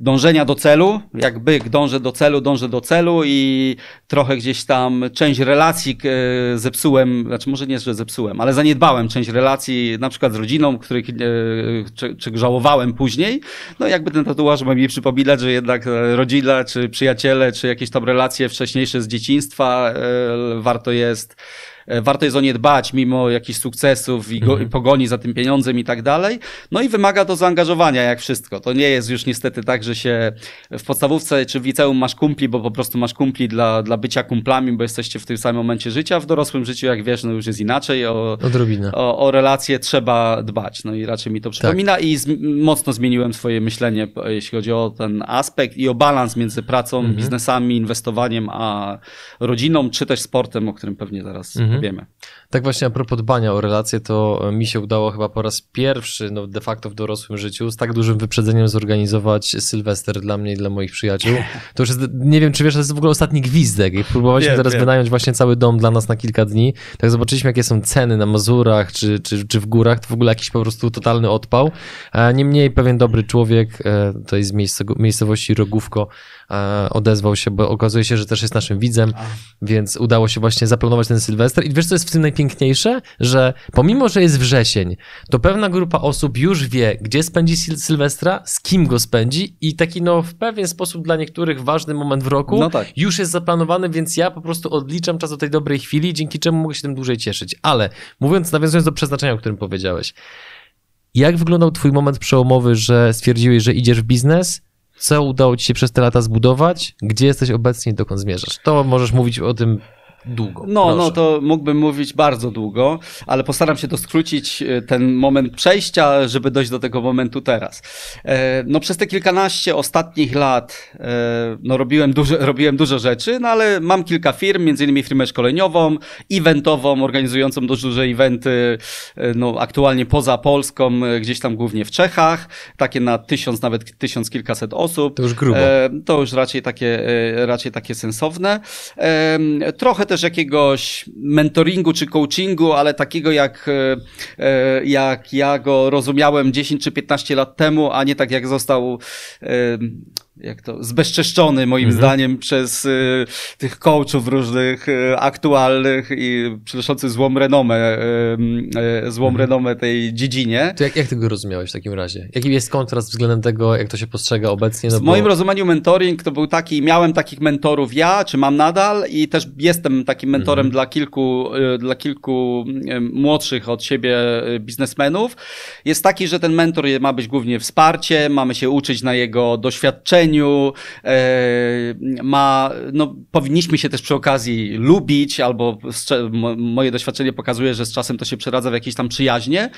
dążenia do celu, jak byk dążę do celu, dążę do celu i trochę gdzieś tam część relacji e, zepsułem, znaczy może nie, że zepsułem, ale zaniedbałem część relacji na przykład z rodziną, których, e, czy, czy żałowałem później, no jakby ten tatuaż ma mi przypominać, że jednak e, rodzina, czy przyjaciele, czy jakieś tam relacje wcześniejsze z dzieciństwa warto jest warto jest o nie dbać mimo jakichś sukcesów i, go, mhm. i pogoni za tym pieniądzem i tak dalej. No i wymaga to zaangażowania, jak wszystko. To nie jest już niestety tak, że się w podstawówce czy w liceum masz kumpli, bo po prostu masz kumpli dla, dla bycia kumplami, bo jesteście w tym samym momencie życia. W dorosłym życiu, jak wiesz, no już jest inaczej. O, o, o relacje trzeba dbać. No i raczej mi to przypomina tak. i z, mocno zmieniłem swoje myślenie, jeśli chodzi o ten aspekt i o balans między pracą, mhm. biznesami, inwestowaniem, a rodziną, czy też sportem, o którym pewnie zaraz mhm wiemy. Tak właśnie a propos dbania o relacje, to mi się udało chyba po raz pierwszy no de facto w dorosłym życiu z tak dużym wyprzedzeniem zorganizować Sylwester dla mnie i dla moich przyjaciół. To już jest, nie wiem czy wiesz, to jest w ogóle ostatni gwizdek i próbowaliśmy wiem, teraz wiem. wynająć właśnie cały dom dla nas na kilka dni. Tak zobaczyliśmy jakie są ceny na Mazurach czy, czy, czy w górach, to w ogóle jakiś po prostu totalny odpał. Niemniej pewien dobry człowiek, e, tutaj z miejscowości Rogówko, e, odezwał się, bo okazuje się, że też jest naszym widzem, więc udało się właśnie zaplanować ten Sylwester i wiesz co jest w tym najpiękniejsze? Że pomimo, że jest wrzesień, to pewna grupa osób już wie, gdzie spędzi Sylwestra, z kim go spędzi i taki no w pewien sposób dla niektórych ważny moment w roku no tak. już jest zaplanowany, więc ja po prostu odliczam czas do tej dobrej chwili, dzięki czemu mogę się tym dłużej cieszyć. Ale mówiąc, nawiązując do przeznaczenia, o którym powiedziałeś, jak wyglądał twój moment przełomowy, że stwierdziłeś, że idziesz w biznes? Co udało ci się przez te lata zbudować? Gdzie jesteś obecnie i dokąd zmierzasz? To możesz mówić o tym długo. No, no proszę. no to mógłbym mówić bardzo długo, ale postaram się to skrócić e, ten moment przejścia, żeby dojść do tego momentu teraz. E, no przez te kilkanaście ostatnich lat e, no robiłem dużo, robiłem dużo rzeczy, no ale mam kilka firm, między innymi firmę szkoleniową, eventową, organizującą dość duże eventy, no aktualnie poza Polską, gdzieś tam głównie w Czechach, takie na tysiąc, nawet tysiąc kilkaset osób. To już grubo. To już raczej takie, raczej takie sensowne. Trochę też też jakiegoś mentoringu czy coachingu, ale takiego jak, e, e, jak ja go rozumiałem 10 czy 15 lat temu, a nie tak jak został e, jak to, zbezczeszczony moim mhm. zdaniem przez y, tych coachów różnych y, aktualnych i przynoszących złą renomę, y, złą mhm. renomę tej dziedzinie. To jak, jak ty go rozumiałeś w takim razie? Jaki jest kontrast względem tego, jak to się postrzega obecnie? No w bo... moim rozumieniu mentoring to był taki, miałem takich mentorów ja, czy mam nadal i też jestem takim mentorem mhm. dla kilku, dla kilku młodszych od siebie biznesmenów. Jest taki, że ten mentor ma być głównie wsparcie, mamy się uczyć na jego doświadczeniu, E, ma, no, powinniśmy się też przy okazji lubić, albo moje doświadczenie pokazuje, że z czasem to się przeradza w jakieś tam przyjaźnie.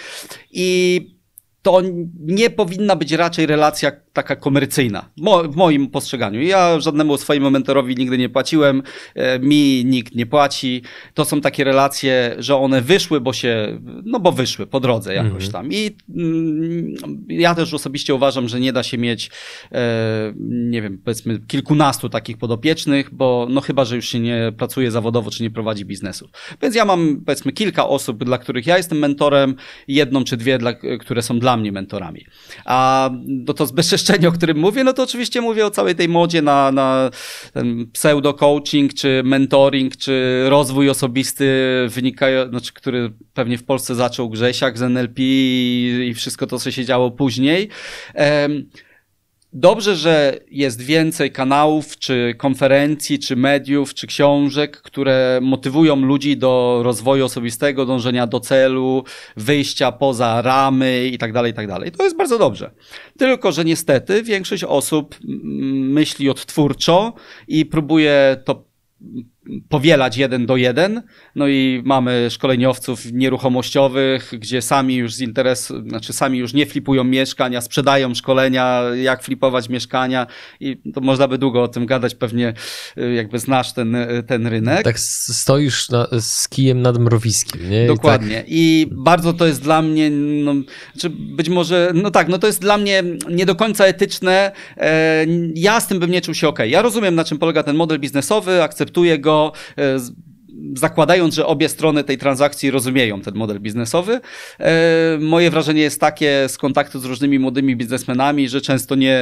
I to nie powinna być raczej relacja taka komercyjna, w moim postrzeganiu. Ja żadnemu swojemu mentorowi nigdy nie płaciłem, e, mi nikt nie płaci. To są takie relacje, że one wyszły, bo się, no bo wyszły po drodze jakoś mhm. tam. I mm, ja też osobiście uważam, że nie da się mieć, e, nie wiem, powiedzmy kilkunastu takich podopiecznych, bo no chyba, że już się nie pracuje zawodowo, czy nie prowadzi biznesu. Więc ja mam powiedzmy kilka osób, dla których ja jestem mentorem, jedną czy dwie, dla, które są dla mnie mentorami. A no to zbezczeszczenie, o którym mówię, no to oczywiście mówię o całej tej modzie na, na ten pseudo-coaching, czy mentoring, czy rozwój osobisty wynikają, znaczy, który pewnie w Polsce zaczął Grzesiak z NLP i, i wszystko to, co się działo później. Um, Dobrze, że jest więcej kanałów, czy konferencji, czy mediów, czy książek, które motywują ludzi do rozwoju osobistego, dążenia do celu, wyjścia poza ramy itd., tak itd. Tak to jest bardzo dobrze. Tylko, że niestety większość osób myśli odtwórczo i próbuje to powielać jeden do jeden. No i mamy szkoleniowców nieruchomościowych, gdzie sami już z interesu, znaczy sami już nie flipują mieszkań, a sprzedają szkolenia, jak flipować mieszkania i to można by długo o tym gadać, pewnie y, jakby znasz ten, ten rynek. Tak stoisz na, z kijem nad mrowiskiem, nie? Dokładnie. I, tak... I bardzo to jest dla mnie, no, czy być może, no tak, no to jest dla mnie nie do końca etyczne. E, ja z tym bym nie czuł się ok. Ja rozumiem, na czym polega ten model biznesowy, akceptuję go, E, zakładając, że obie strony tej transakcji rozumieją ten model biznesowy. E, moje wrażenie jest takie z kontaktu z różnymi młodymi biznesmenami, że często nie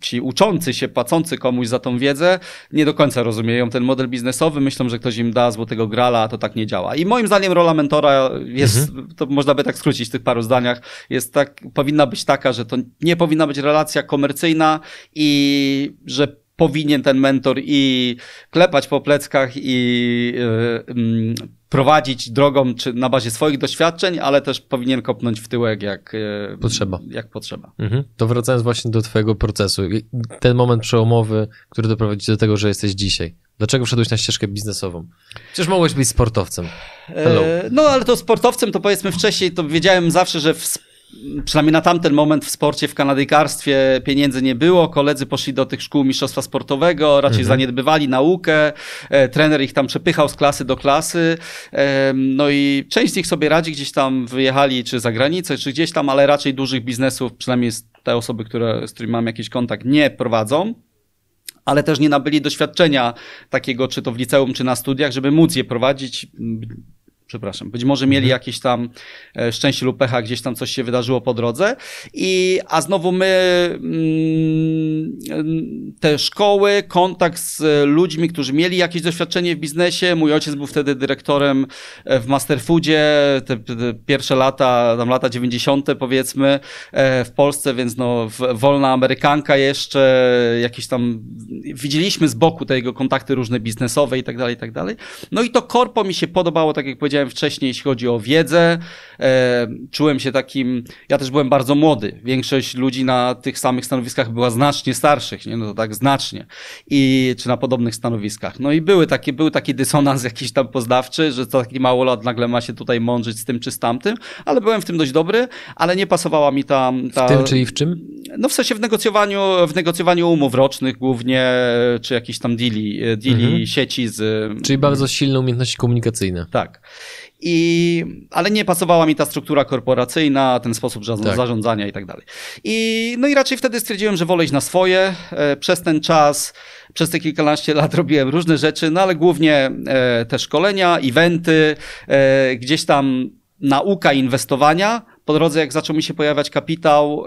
ci uczący się, płacący komuś za tą wiedzę, nie do końca rozumieją ten model biznesowy. Myślą, że ktoś im da złotego grala, a to tak nie działa. I moim zdaniem rola mentora jest, mhm. to można by tak skrócić w tych paru zdaniach, jest tak, powinna być taka, że to nie powinna być relacja komercyjna i że powinien ten mentor i klepać po pleckach i yy, prowadzić drogą czy na bazie swoich doświadczeń, ale też powinien kopnąć w tyłek jak yy, potrzeba. Jak potrzeba. Mhm. To wracając właśnie do twojego procesu, ten moment przełomowy, który doprowadzi do tego, że jesteś dzisiaj. Dlaczego wszedłeś na ścieżkę biznesową? Przecież mogłeś być sportowcem. Hello. No ale to sportowcem to powiedzmy wcześniej, to wiedziałem zawsze, że w przynajmniej na tamten moment w sporcie, w kanadyjkarstwie pieniędzy nie było. Koledzy poszli do tych szkół mistrzostwa sportowego, raczej mhm. zaniedbywali naukę. E, trener ich tam przepychał z klasy do klasy. E, no i część z nich sobie radzi, gdzieś tam wyjechali czy za granicę, czy gdzieś tam, ale raczej dużych biznesów, przynajmniej te osoby, które, z którymi mam jakiś kontakt, nie prowadzą ale też nie nabyli doświadczenia takiego, czy to w liceum, czy na studiach, żeby móc je prowadzić przepraszam, być może mieli mhm. jakieś tam e, szczęście lub pecha, gdzieś tam coś się wydarzyło po drodze. I, a znowu my mm, te szkoły, kontakt z ludźmi, którzy mieli jakieś doświadczenie w biznesie. Mój ojciec był wtedy dyrektorem e, w Masterfoodzie, te, te pierwsze lata, tam lata 90. powiedzmy e, w Polsce, więc no wolna amerykanka jeszcze, jakieś tam widzieliśmy z boku te jego kontakty różne biznesowe i tak dalej, i tak dalej. No i to korpo mi się podobało, tak jak powiedziałem, powiedziałem wcześniej, jeśli chodzi o wiedzę, e, czułem się takim, ja też byłem bardzo młody. Większość ludzi na tych samych stanowiskach była znacznie starszych, nie? No to tak znacznie. I, czy na podobnych stanowiskach. No i były takie, był taki dysonans jakiś tam poznawczy, że to taki mało lat nagle ma się tutaj mądrzyć z tym czy z tamtym, ale byłem w tym dość dobry, ale nie pasowała mi ta... ta w tym, czyli w czym? No w sensie w negocjowaniu, w negocjowaniu umów rocznych głównie, czy jakichś tam deali, deali mhm. sieci z... Czyli bardzo silne umiejętności komunikacyjne. Tak. I, ale nie pasowała mi ta struktura korporacyjna, ten sposób tak. zarządzania i tak dalej. I, no i raczej wtedy stwierdziłem, że wolę iść na swoje. E, przez ten czas, przez te kilkanaście lat robiłem różne rzeczy, no ale głównie e, te szkolenia, eventy, e, gdzieś tam nauka inwestowania. Po drodze, jak zaczął mi się pojawiać kapitał,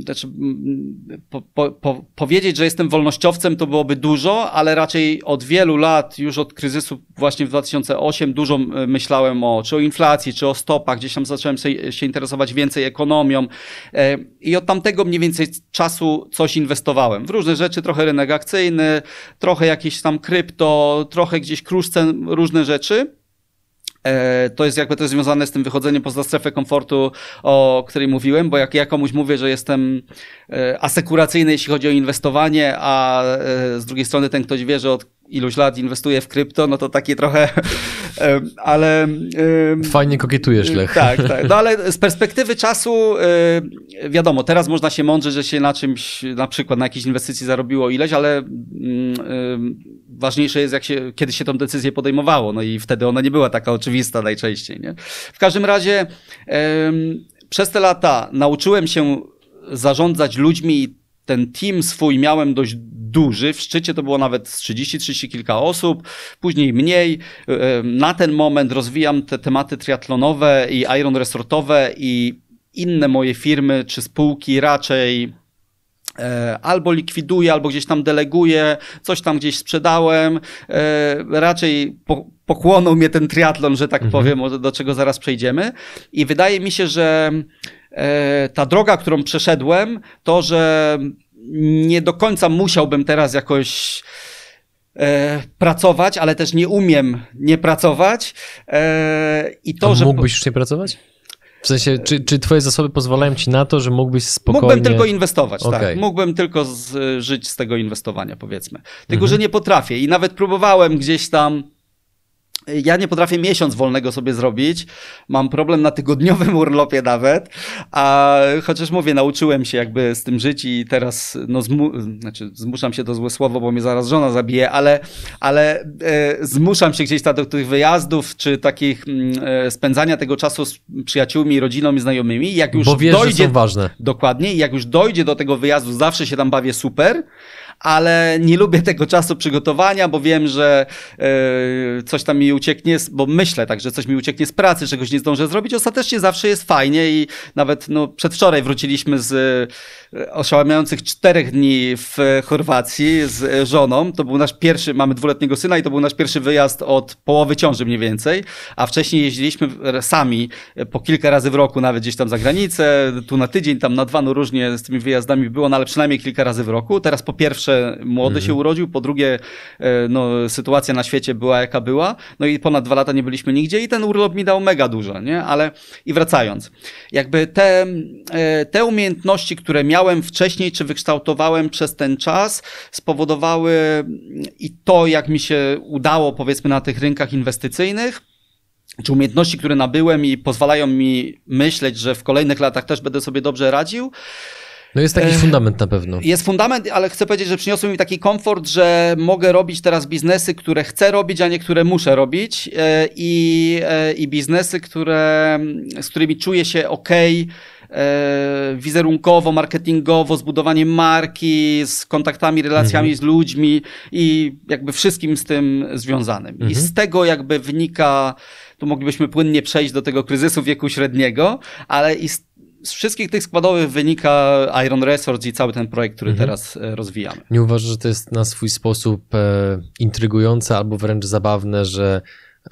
znaczy, mm, po, po, po, powiedzieć, że jestem wolnościowcem, to byłoby dużo, ale raczej od wielu lat, już od kryzysu właśnie w 2008, dużo myślałem o, czy o inflacji, czy o stopach, gdzieś tam zacząłem się interesować więcej ekonomią e, i od tamtego mniej więcej czasu coś inwestowałem w różne rzeczy, trochę rynek akcyjny, trochę jakieś tam krypto, trochę gdzieś kruszce, różne rzeczy. E, to jest jakby to związane z tym wychodzeniem poza strefę komfortu, o której mówiłem, bo jak ja komuś mówię, że jestem e, asekuracyjny, jeśli chodzi o inwestowanie, a e, z drugiej strony ten ktoś wie, że od iluś lat inwestuje w krypto, no to takie trochę, ale... Fajnie kokietujesz, Lech. Tak, tak. No ale z perspektywy czasu, wiadomo, teraz można się mądrze, że się na czymś, na przykład na jakiejś inwestycji zarobiło ileś, ale mm, ważniejsze jest, jak się, kiedy się tą decyzję podejmowało, no i wtedy ona nie była taka oczywista najczęściej, nie? W każdym razie przez te lata nauczyłem się zarządzać ludźmi ten team swój miałem dość duży. W szczycie to było nawet 30-30 kilka osób, później mniej. Na ten moment rozwijam te tematy triatlonowe i iron resortowe i inne moje firmy czy spółki raczej albo likwiduję, albo gdzieś tam deleguję, coś tam gdzieś sprzedałem. E, raczej po, pochłonął mnie ten triatlon, że tak mhm. powiem, do czego zaraz przejdziemy. I wydaje mi się, że e, ta droga, którą przeszedłem, to, że nie do końca musiałbym teraz jakoś e, pracować, ale też nie umiem nie pracować. E, I to, A że mógłbyś już nie pracować? W sensie, czy, czy twoje zasoby pozwalają ci na to, że mógłbyś spokojnie... Mógłbym tylko inwestować, okay. tak. Mógłbym tylko z, żyć z tego inwestowania, powiedzmy. Tylko, mhm. że nie potrafię i nawet próbowałem gdzieś tam ja nie potrafię miesiąc wolnego sobie zrobić. Mam problem na tygodniowym urlopie nawet. A chociaż mówię, nauczyłem się jakby z tym żyć i teraz, no, zmu znaczy, zmuszam się to złe słowo, bo mnie zaraz żona zabije, ale, ale e, zmuszam się gdzieś do tych wyjazdów, czy takich mm, e, spędzania tego czasu z przyjaciółmi, rodziną i znajomymi. Jak już bo wiesz, dojdzie, że są ważne. Dokładnie. I jak już dojdzie do tego wyjazdu, zawsze się tam bawię super ale nie lubię tego czasu przygotowania, bo wiem, że e, coś tam mi ucieknie, bo myślę tak, że coś mi ucieknie z pracy, czegoś nie zdążę zrobić. Ostatecznie zawsze jest fajnie i nawet no, przedwczoraj wróciliśmy z e, oszałamiających czterech dni w Chorwacji z żoną. To był nasz pierwszy, mamy dwuletniego syna i to był nasz pierwszy wyjazd od połowy ciąży mniej więcej, a wcześniej jeździliśmy sami po kilka razy w roku, nawet gdzieś tam za granicę, tu na tydzień, tam na dwa, no różnie z tymi wyjazdami było, no ale przynajmniej kilka razy w roku. Teraz po pierwsze młody mhm. się urodził, po drugie e, no, sytuacja na świecie była jaka była, no i ponad dwa lata nie byliśmy nigdzie i ten urlop mi dał mega dużo, nie? Ale i wracając, jakby te, e, te umiejętności, które miałem wcześniej, czy wykształtowałem przez ten czas, spowodowały i to, jak mi się udało, powiedzmy, na tych rynkach inwestycyjnych, czy umiejętności, które nabyłem i pozwalają mi myśleć, że w kolejnych latach też będę sobie dobrze radził. No jest taki fundament na pewno. Jest fundament, ale chcę powiedzieć, że przyniosły mi taki komfort, że mogę robić teraz biznesy, które chcę robić, a nie które muszę robić e, i, e, i biznesy, które, z którymi czuję się ok e, wizerunkowo, marketingowo, z budowaniem marki, z kontaktami, relacjami mhm. z ludźmi i jakby wszystkim z tym związanym. Mhm. I z tego jakby wynika tu moglibyśmy płynnie przejść do tego kryzysu wieku średniego, ale i z, z wszystkich tych składowych wynika Iron Resorts i cały ten projekt, który mhm. teraz e, rozwijamy. Nie uważasz, że to jest na swój sposób e, intrygujące albo wręcz zabawne, że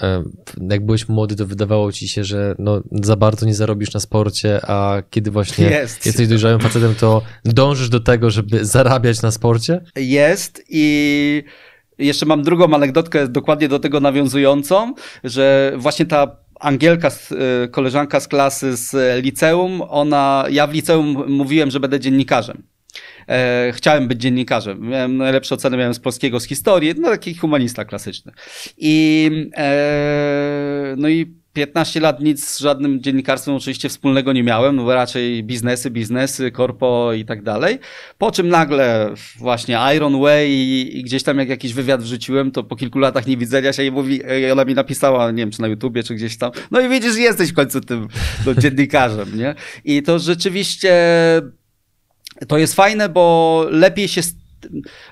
e, jak byłeś młody, to wydawało ci się, że no, za bardzo nie zarobisz na sporcie, a kiedy właśnie jest. jesteś dojrzałym facetem, to dążysz do tego, żeby zarabiać na sporcie? Jest i jeszcze mam drugą anegdotkę dokładnie do tego nawiązującą, że właśnie ta Angielka, y, koleżanka z klasy z liceum, ona, ja w liceum mówiłem, że będę dziennikarzem. E, chciałem być dziennikarzem. Miałem najlepsze oceny, miałem z polskiego, z historii, no taki humanista klasyczny. I, e, no i 15 lat nic z żadnym dziennikarstwem oczywiście wspólnego nie miałem, no bo raczej biznesy, biznesy, korpo i tak dalej. Po czym nagle właśnie Iron Way i, i, gdzieś tam jak jakiś wywiad wrzuciłem, to po kilku latach niewidzenia się i mówi, ona mi napisała, nie wiem, czy na YouTubie, czy gdzieś tam, no i widzisz, jesteś w końcu tym no, dziennikarzem, nie? I to rzeczywiście to jest fajne, bo lepiej się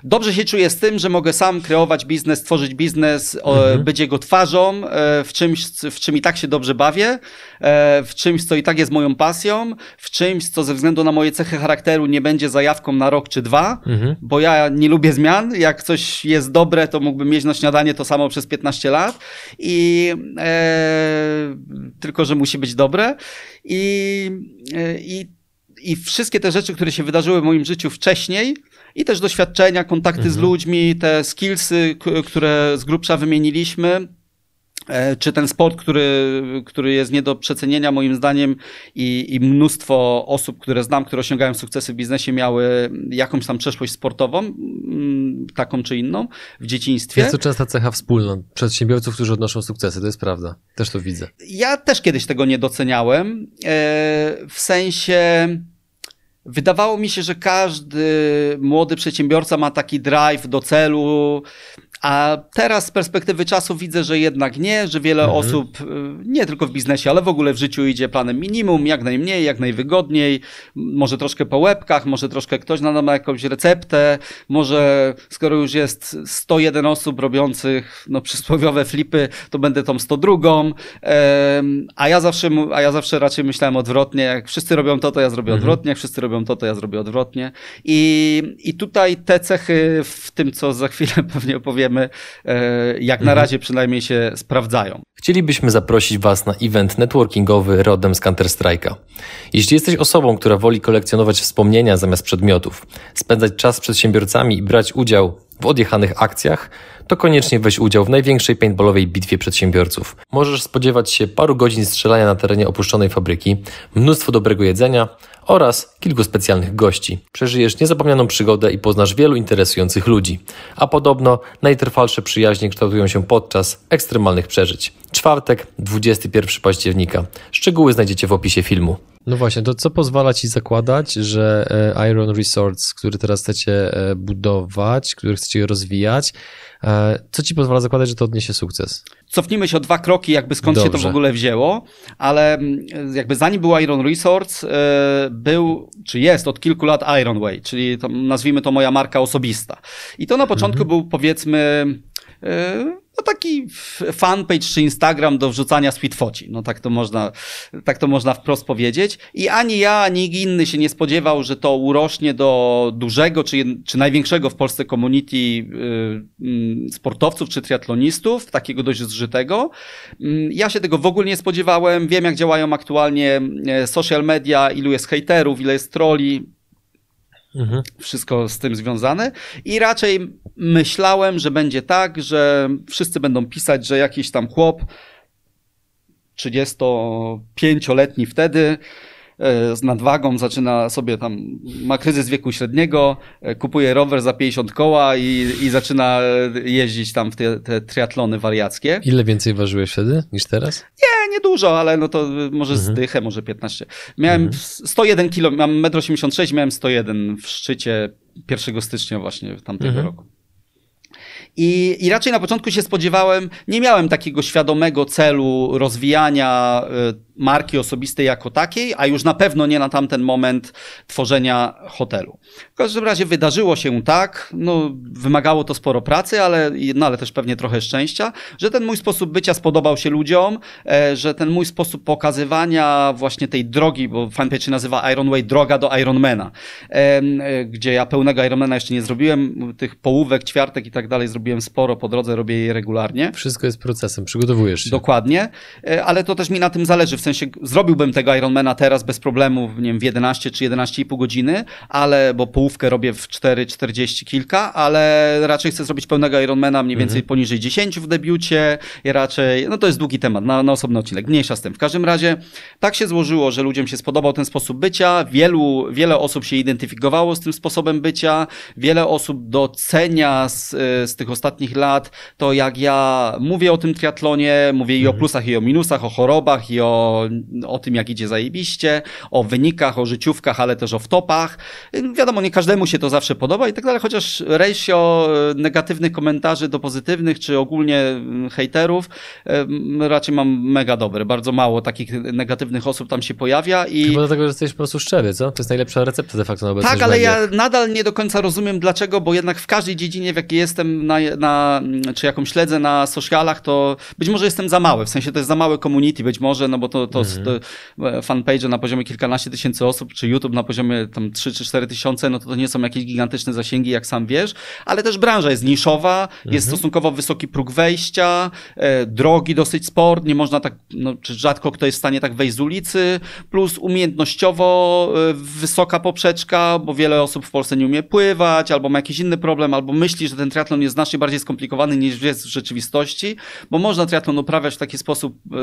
dobrze się czuję z tym, że mogę sam kreować biznes, tworzyć biznes, mhm. być jego twarzą e, w czymś, w czym i tak się dobrze bawię, e, w czymś, co i tak jest moją pasją, w czymś, co ze względu na moje cechy charakteru nie będzie zajawką na rok czy dwa, mhm. bo ja nie lubię zmian. Jak coś jest dobre, to mógłbym mieć na śniadanie to samo przez 15 lat i e, tylko, że musi być dobre i, e, i i wszystkie te rzeczy, które się wydarzyły w moim życiu wcześniej, i też doświadczenia, kontakty mhm. z ludźmi, te skillsy, które z grubsza wymieniliśmy, e, czy ten sport, który, który jest nie do przecenienia moim zdaniem i, i mnóstwo osób, które znam, które osiągają sukcesy w biznesie, miały jakąś tam przeszłość sportową, mm, taką czy inną, w dzieciństwie. Jest to częsta cecha wspólna przedsiębiorców, którzy odnoszą sukcesy, to jest prawda. Też to widzę. Ja też kiedyś tego nie doceniałem, e, w sensie Wydawało mi się, że każdy młody przedsiębiorca ma taki drive do celu, a teraz z perspektywy czasu widzę, że jednak nie, że wiele mhm. osób, y, nie tylko w biznesie, ale w ogóle w życiu idzie planem minimum, jak najmniej, jak najwygodniej, może troszkę po łebkach, może troszkę ktoś nam ma jakąś receptę, może skoro już jest 101 osób robiących no, przysłowiowe flipy, to będę tą 102. A ja zawsze, a ja zawsze raczej myślałem odwrotnie, jak wszyscy robią to, to ja zrobię mhm. odwrotnie, jak wszyscy robią to, to ja zrobię odwrotnie. I, i tutaj te cechy w tym, co za chwilę pewnie opowiem, wiemy, e, jak na mhm. razie przynajmniej się sprawdzają. Chcielibyśmy zaprosić Was na event networkingowy rodem z Counter-Strike'a. Jeśli jesteś osobą, która woli kolekcjonować wspomnienia zamiast przedmiotów, spędzać czas z przedsiębiorcami i brać udział w odjechanych akcjach, to koniecznie weź udział w największej paintballowej bitwie przedsiębiorców. Możesz spodziewać się paru godzin strzelania na terenie opuszczonej fabryki, mnóstwo dobrego jedzenia oraz kilku specjalnych gości. Przeżyjesz niezapomnianą przygodę i poznasz wielu interesujących ludzi. A podobno najtrwalsze przyjaźnie kształtują się podczas ekstremalnych przeżyć. Czwartek, 21 października. Szczegóły znajdziecie w opisie filmu. No właśnie, to co pozwala ci zakładać, że e, Iron Resorts, który teraz chcecie e, budować, który chcecie rozwijać, e, co ci pozwala zakładać, że to odniesie sukces? Cofnijmy się o dwa kroki, jakby skąd Dobrze. się to w ogóle wzięło, ale mm, jakby zanim był Iron Resorts, był, czy jest od kilku lat Iron Way, czyli to, nazwijmy to moja marka osobista. I to na początku mhm. był powiedzmy no taki fanpage czy Instagram do wrzucania foci. No tak to można, tak to można wprost powiedzieć. I ani ja, ani nikt inny się nie spodziewał, że to urośnie do dużego czy, czy największego w Polsce community yy, sportowców czy triatlonistów, takiego dość zżytego. Yy, ja się tego w ogóle nie spodziewałem. Wiem, jak działają aktualnie y, social media, ilu jest hejterów, ile jest troli Mhm. Wszystko z tym związane. I raczej myślałem, że będzie tak, że wszyscy będą pisać, że jakiś tam chłop 35-letni wtedy z nadwagą, zaczyna sobie tam, ma kryzys wieku średniego, e, kupuje rower za 50 koła i, i zaczyna jeździć tam w te, te triatlony wariackie. Ile więcej ważyłeś wtedy niż teraz? Nie, nie dużo, ale no to może mhm. zdychę, może 15. Miałem mhm. 101 kilo, mam 1,86 m, miałem 101 w szczycie 1 stycznia właśnie tamtego mhm. roku. I, I raczej na początku się spodziewałem, nie miałem takiego świadomego celu rozwijania marki osobistej jako takiej, a już na pewno nie na tamten moment tworzenia hotelu. W każdym razie wydarzyło się tak, no, wymagało to sporo pracy, ale, no, ale też pewnie trochę szczęścia, że ten mój sposób bycia spodobał się ludziom, e, że ten mój sposób pokazywania właśnie tej drogi, bo fanpage się nazywa Ironway Droga do Ironmana, e, gdzie ja pełnego Ironmana jeszcze nie zrobiłem, tych połówek, ćwiartek i tak dalej zrobiłem sporo po drodze, robię je regularnie. Wszystko jest procesem, przygotowujesz się. Dokładnie, e, ale to też mi na tym zależy, w sensie zrobiłbym tego Ironmana teraz bez problemu, nie wiem, w 11 czy 11,5 godziny, ale, bo połówkę robię w 4,40 kilka, ale raczej chcę zrobić pełnego Ironmana mniej więcej mhm. poniżej 10 w debiucie i raczej, no to jest długi temat, na, na osobny odcinek, mniejsza z tym. W każdym razie tak się złożyło, że ludziom się spodobał ten sposób bycia, wielu, wiele osób się identyfikowało z tym sposobem bycia, wiele osób docenia z, z tych ostatnich lat to, jak ja mówię o tym triatlonie, mówię i o mhm. plusach, i o minusach, o chorobach, i o o tym, jak idzie zajebiście, o wynikach, o życiówkach, ale też o wtopach. Wiadomo, nie każdemu się to zawsze podoba i tak dalej, chociaż ratio e, negatywnych komentarzy do pozytywnych, czy ogólnie mm, hejterów, e, raczej mam mega dobry. Bardzo mało takich negatywnych osób tam się pojawia i... Chyba dlatego, że jesteś po prostu szczery, co? To jest najlepsza recepta de facto na obecność Tak, ale ja nadal nie do końca rozumiem dlaczego, bo jednak w każdej dziedzinie, w jakiej jestem, na, na, czy jakąś śledzę na socialach, to być może jestem za mały, w sensie to jest za małe community, być może, no bo to, to, mhm. E, fanpage na poziomie kilkanaście tysięcy osób, czy YouTube na poziomie tam 3 czy 4 tysiące, no to to nie są jakieś gigantyczne zasięgi, jak sam wiesz, ale też branża jest niszowa, mhm. jest stosunkowo wysoki próg wejścia, e, drogi dosyć sport, nie można tak, no, czy rzadko kto jest w stanie tak wejść z ulicy, plus umiejętnościowo e, wysoka poprzeczka, bo wiele osób w Polsce nie umie pływać, albo ma jakiś inny problem, albo myśli, że ten triatlon jest znacznie bardziej skomplikowany niż jest w rzeczywistości, bo można triatlon uprawiać w taki sposób e,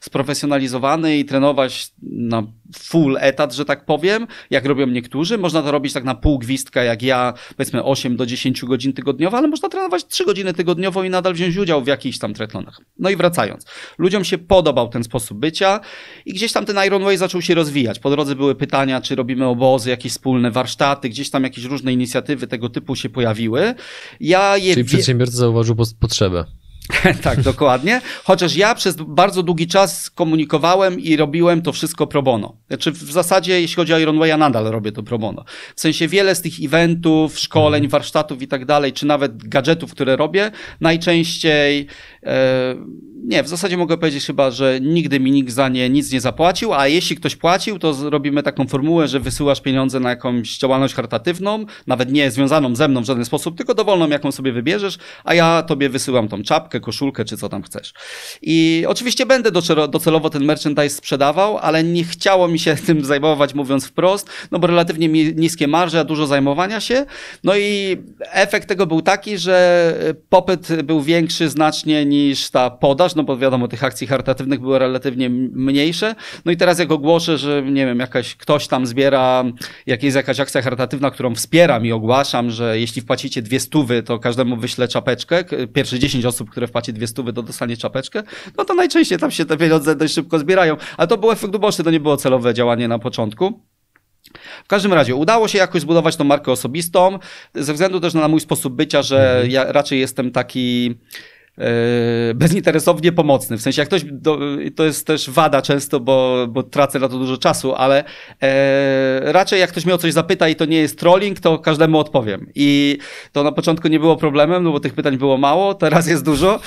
sprofesjonalizowany, i trenować na full etat, że tak powiem, jak robią niektórzy. Można to robić tak na pół gwizdka, jak ja, powiedzmy 8 do 10 godzin tygodniowo, ale można trenować 3 godziny tygodniowo i nadal wziąć udział w jakichś tam triatlonach. No i wracając. Ludziom się podobał ten sposób bycia i gdzieś tam ten Ironway zaczął się rozwijać. Po drodze były pytania, czy robimy obozy, jakieś wspólne warsztaty, gdzieś tam jakieś różne inicjatywy tego typu się pojawiły. Ja je Czyli przedsiębiorca zauważył potrzebę. tak, dokładnie. Chociaż ja przez bardzo długi czas komunikowałem i robiłem to wszystko pro bono. Znaczy w zasadzie, jeśli chodzi o Ironwaya, nadal robię to pro bono. W sensie wiele z tych eventów, szkoleń, warsztatów i tak dalej, czy nawet gadżetów, które robię, najczęściej e, nie, w zasadzie mogę powiedzieć chyba, że nigdy mi nikt za nie nic nie zapłacił, a jeśli ktoś płacił, to robimy taką formułę, że wysyłasz pieniądze na jakąś działalność charytatywną, nawet nie związaną ze mną w żaden sposób, tylko dowolną, jaką sobie wybierzesz, a ja tobie wysyłam tą czapkę, koszulkę, czy co tam chcesz. I oczywiście będę docelowo ten merchandise sprzedawał, ale nie chciało mi się tym zajmować, mówiąc wprost, no bo relatywnie niskie marże, a dużo zajmowania się. No i efekt tego był taki, że popyt był większy znacznie niż ta podaż, sprzedaż, no bo wiadomo, tych akcji charytatywnych było relatywnie mniejsze. No i teraz jak ogłoszę, że nie wiem, jakaś, ktoś tam zbiera, jak jest jakaś akcja charytatywna, którą wspieram i ogłaszam, że jeśli wpłacicie dwie stówy, to każdemu wyślę czapeczkę. Pierwsze 10 osób, które wpłaci dwie stówy, to dostanie czapeczkę. No to najczęściej tam się te pieniądze dość szybko zbierają. Ale to był efekt uboczny, to nie było celowe działanie na początku. W każdym razie udało się jakoś zbudować tą markę osobistą, ze względu też na mój sposób bycia, że mhm. ja raczej jestem taki bezinteresownie pomocny. W sensie, jak ktoś, do, to jest też wada często, bo, bo tracę na to dużo czasu, ale e, raczej jak ktoś mnie o coś zapyta i to nie jest trolling, to każdemu odpowiem. I to na początku nie było problemem, no bo tych pytań było mało, teraz jest dużo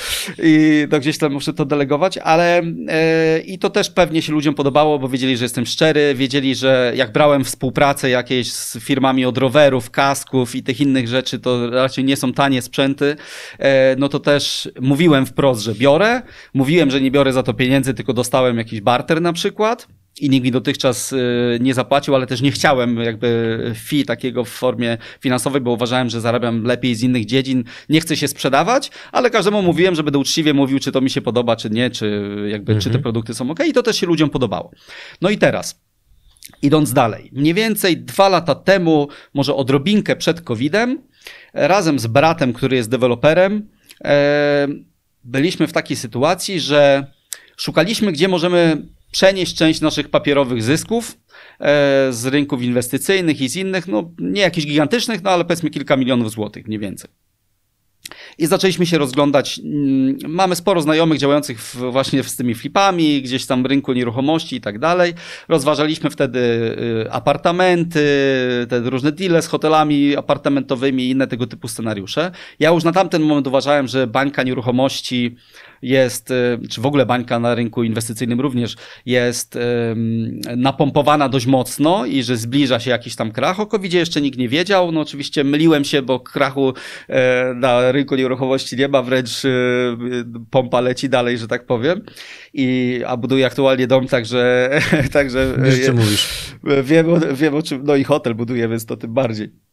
i to gdzieś tam muszę to delegować, ale e, i to też pewnie się ludziom podobało, bo wiedzieli, że jestem szczery, wiedzieli, że jak brałem współpracę jakieś z firmami od rowerów, kasków i tych innych rzeczy, to raczej nie są tanie sprzęty, e, no to też mówiłem wprost, że biorę, mówiłem, że nie biorę za to pieniędzy, tylko dostałem jakiś barter na przykład i nikt mi dotychczas y, nie zapłacił, ale też nie chciałem jakby fee takiego w formie finansowej, bo uważałem, że zarabiam lepiej z innych dziedzin. Nie chcę się sprzedawać, ale każdemu mówiłem, że będę uczciwie mówił, czy to mi się podoba, czy nie, czy jakby, mhm. czy te mhm. produkty są ok i to też się ludziom podobało. No i teraz, idąc dalej, mniej więcej dwa lata temu, może odrobinkę przed COVID-em, razem z bratem, który jest deweloperem, byliśmy w takiej sytuacji, że szukaliśmy, gdzie możemy przenieść część naszych papierowych zysków e, z rynków inwestycyjnych i z innych, no nie jakichś gigantycznych, no ale powiedzmy kilka milionów złotych mniej więcej. I zaczęliśmy się rozglądać. Mm, mamy sporo znajomych działających w, właśnie z tymi flipami, gdzieś tam rynku nieruchomości i tak dalej. Rozważaliśmy wtedy y, apartamenty, te różne deale z hotelami apartamentowymi i inne tego typu scenariusze. Ja już na tamten moment uważałem, że bańka nieruchomości jest, y, czy w ogóle bańka na rynku inwestycyjnym również jest napompowana dość mocno i że zbliża się jakiś tam krach. O covid jeszcze nikt nie wiedział. No oczywiście myliłem się, bo krachu e, na rynku nieruchomości nie ma, wręcz e, pompa leci dalej, że tak powiem. I, a buduję aktualnie dom, także... także Wiesz, co mówisz. Wiem, wiem o czym, no i hotel buduję, więc to tym bardziej.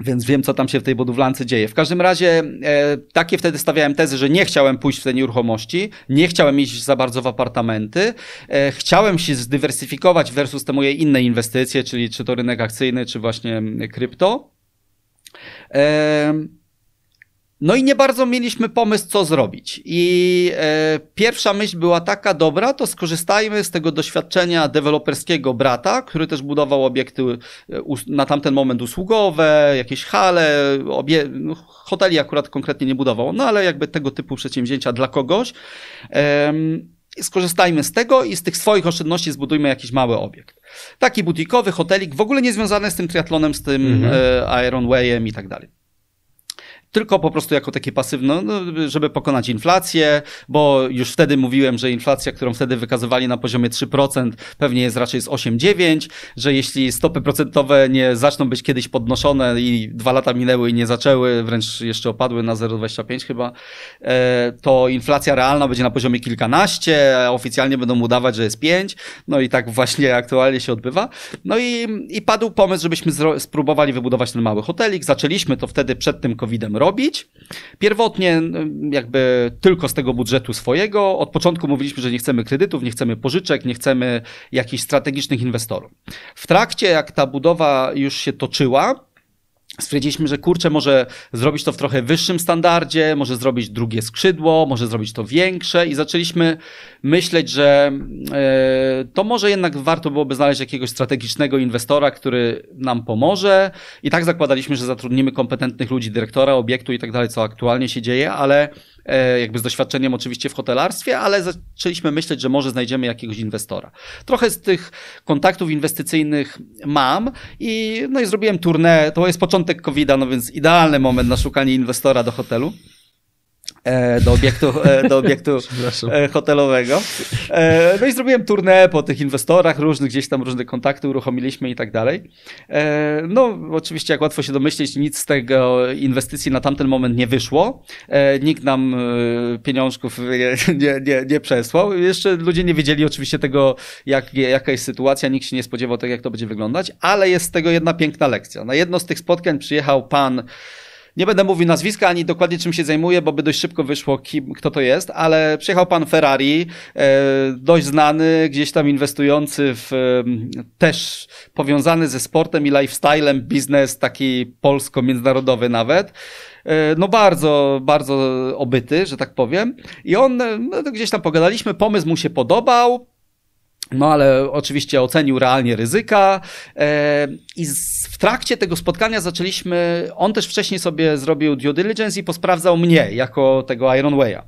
Więc wiem, co tam się w tej budowlance dzieje. W każdym razie e, takie wtedy stawiałem tezy, że nie chciałem pójść w te nieruchomości, nie chciałem iść za bardzo w apartamenty, e, chciałem się zdywersyfikować versus te moje inne inwestycje, czyli czy to rynek akcyjny, czy właśnie krypto. E, no i nie bardzo mieliśmy pomysł, co zrobić. I e, pierwsza myśl była taka, dobra, to skorzystajmy z tego doświadczenia deweloperskiego brata, który też budował obiekty e, na tamten moment usługowe, jakieś hale, obie, no, hoteli akurat konkretnie nie budował, no ale jakby tego typu przedsięwzięcia dla kogoś. E, skorzystajmy z tego i z tych swoich oszczędności zbudujmy jakiś mały obiekt. Taki butikowy hotelik, w ogóle nie związany z tym triatlonem, z tym mm -hmm. Ironwayem i tak dalej tylko po prostu jako takie pasywne, no, żeby pokonać inflację, bo już wtedy mówiłem, że inflacja, którą wtedy wykazywali na poziomie 3%, pewnie jest raczej z 8-9, że jeśli stopy procentowe nie zaczną być kiedyś podnoszone i dwa lata minęły i nie zaczęły, wręcz jeszcze opadły na 0,25 chyba, e, to inflacja realna będzie na poziomie kilkanaście, a oficjalnie będą udawać, że jest 5, no i tak właśnie aktualnie się odbywa. No i, i padł pomysł, żebyśmy spróbowali wybudować ten mały hotelik. Zaczęliśmy to wtedy przed tym COVID-em robić. Pierwotnie jakby tylko z tego budżetu swojego. Od początku mówiliśmy, że nie chcemy kredytów, nie chcemy pożyczek, nie chcemy jakichś strategicznych inwestorów. W trakcie, jak ta budowa już się toczyła, Stwierdziliśmy, że kurczę, może zrobić to w trochę wyższym standardzie, może zrobić drugie skrzydło, może zrobić to większe i zaczęliśmy myśleć, że e, to może jednak warto byłoby znaleźć jakiegoś strategicznego inwestora, który nam pomoże. I tak zakładaliśmy, że zatrudnimy kompetentnych ludzi, dyrektora obiektu i tak dalej, co aktualnie się dzieje, ale jakby z doświadczeniem oczywiście w hotelarstwie, ale zaczęliśmy myśleć, że może znajdziemy jakiegoś inwestora. Trochę z tych kontaktów inwestycyjnych mam i, no i zrobiłem tournée. To jest początek COVID-a, no więc idealny moment na szukanie inwestora do hotelu. E, do obiektu, e, do obiektu e, hotelowego. No i zrobiłem turnę po tych inwestorach różnych, gdzieś tam różne kontakty uruchomiliśmy i tak dalej. No oczywiście, jak łatwo się domyśleć, nic z tego inwestycji na tamten moment nie wyszło. Nikt nam pieniążków nie, nie, nie, przesłał. Jeszcze ludzie nie wiedzieli oczywiście tego, jak, jaka jest sytuacja, nikt się nie spodziewał tego, jak to będzie wyglądać, ale jest z tego jedna piękna lekcja. Na jedno z tych spotkań przyjechał pan Nie będę mówił nazwiska ani dokładnie czym się zajmuje, bo by dość szybko wyszło, kim, kto to jest, ale przyjechał pan Ferrari, e, dość znany, gdzieś tam inwestujący w też powiązany ze sportem i lifestylem biznes taki polsko-międzynarodowy nawet. E, no bardzo, bardzo obyty, że tak powiem. I on, no, gdzieś tam pogadaliśmy, pomysł mu się podobał, no ale oczywiście ocenił realnie ryzyka e, i w trakcie tego spotkania zaczęliśmy, on też wcześniej sobie zrobił due diligence i posprawdzał mnie jako tego Ironwaya.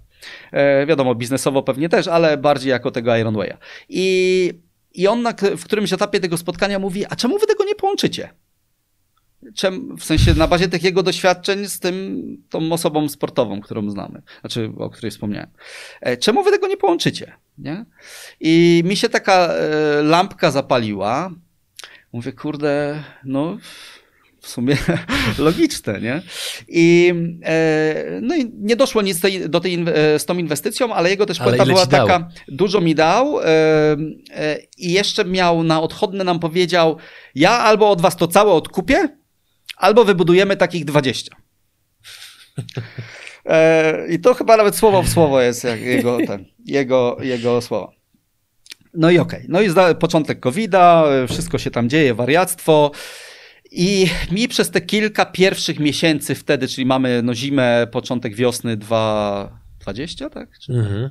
E, wiadomo, biznesowo pewnie też, ale bardziej jako tego Ironwaya. I, i on na, w którymś etapie tego spotkania mówi, a czemu wy tego nie połączycie? Czem, w sensie na bazie tych jego doświadczeń z tym, tą osobą sportową, którą znamy, znaczy o której wspomniałem. E, czemu wy tego nie połączycie? Nie? I mi się taka e, lampka zapaliła. Mówię, kurde, no w sumie logiczne, nie? I, e, no i nie doszło nic tej, do tej, z tą inwestycją, ale jego też puenta była taka, dał? dużo mi dał i jeszcze miał na odchodne nam powiedział, ja albo od was to całe odkupię, albo wybudujemy takich 20. E, I to chyba nawet słowo w słowo jest jego, ten, jego, jego słowa. No i okej. Okay. No i zda, początek COVID-a, wszystko się tam dzieje, wariactwo. I mi przez te kilka pierwszych miesięcy wtedy, czyli mamy no zimę, początek wiosny 2020, tak? Mhm.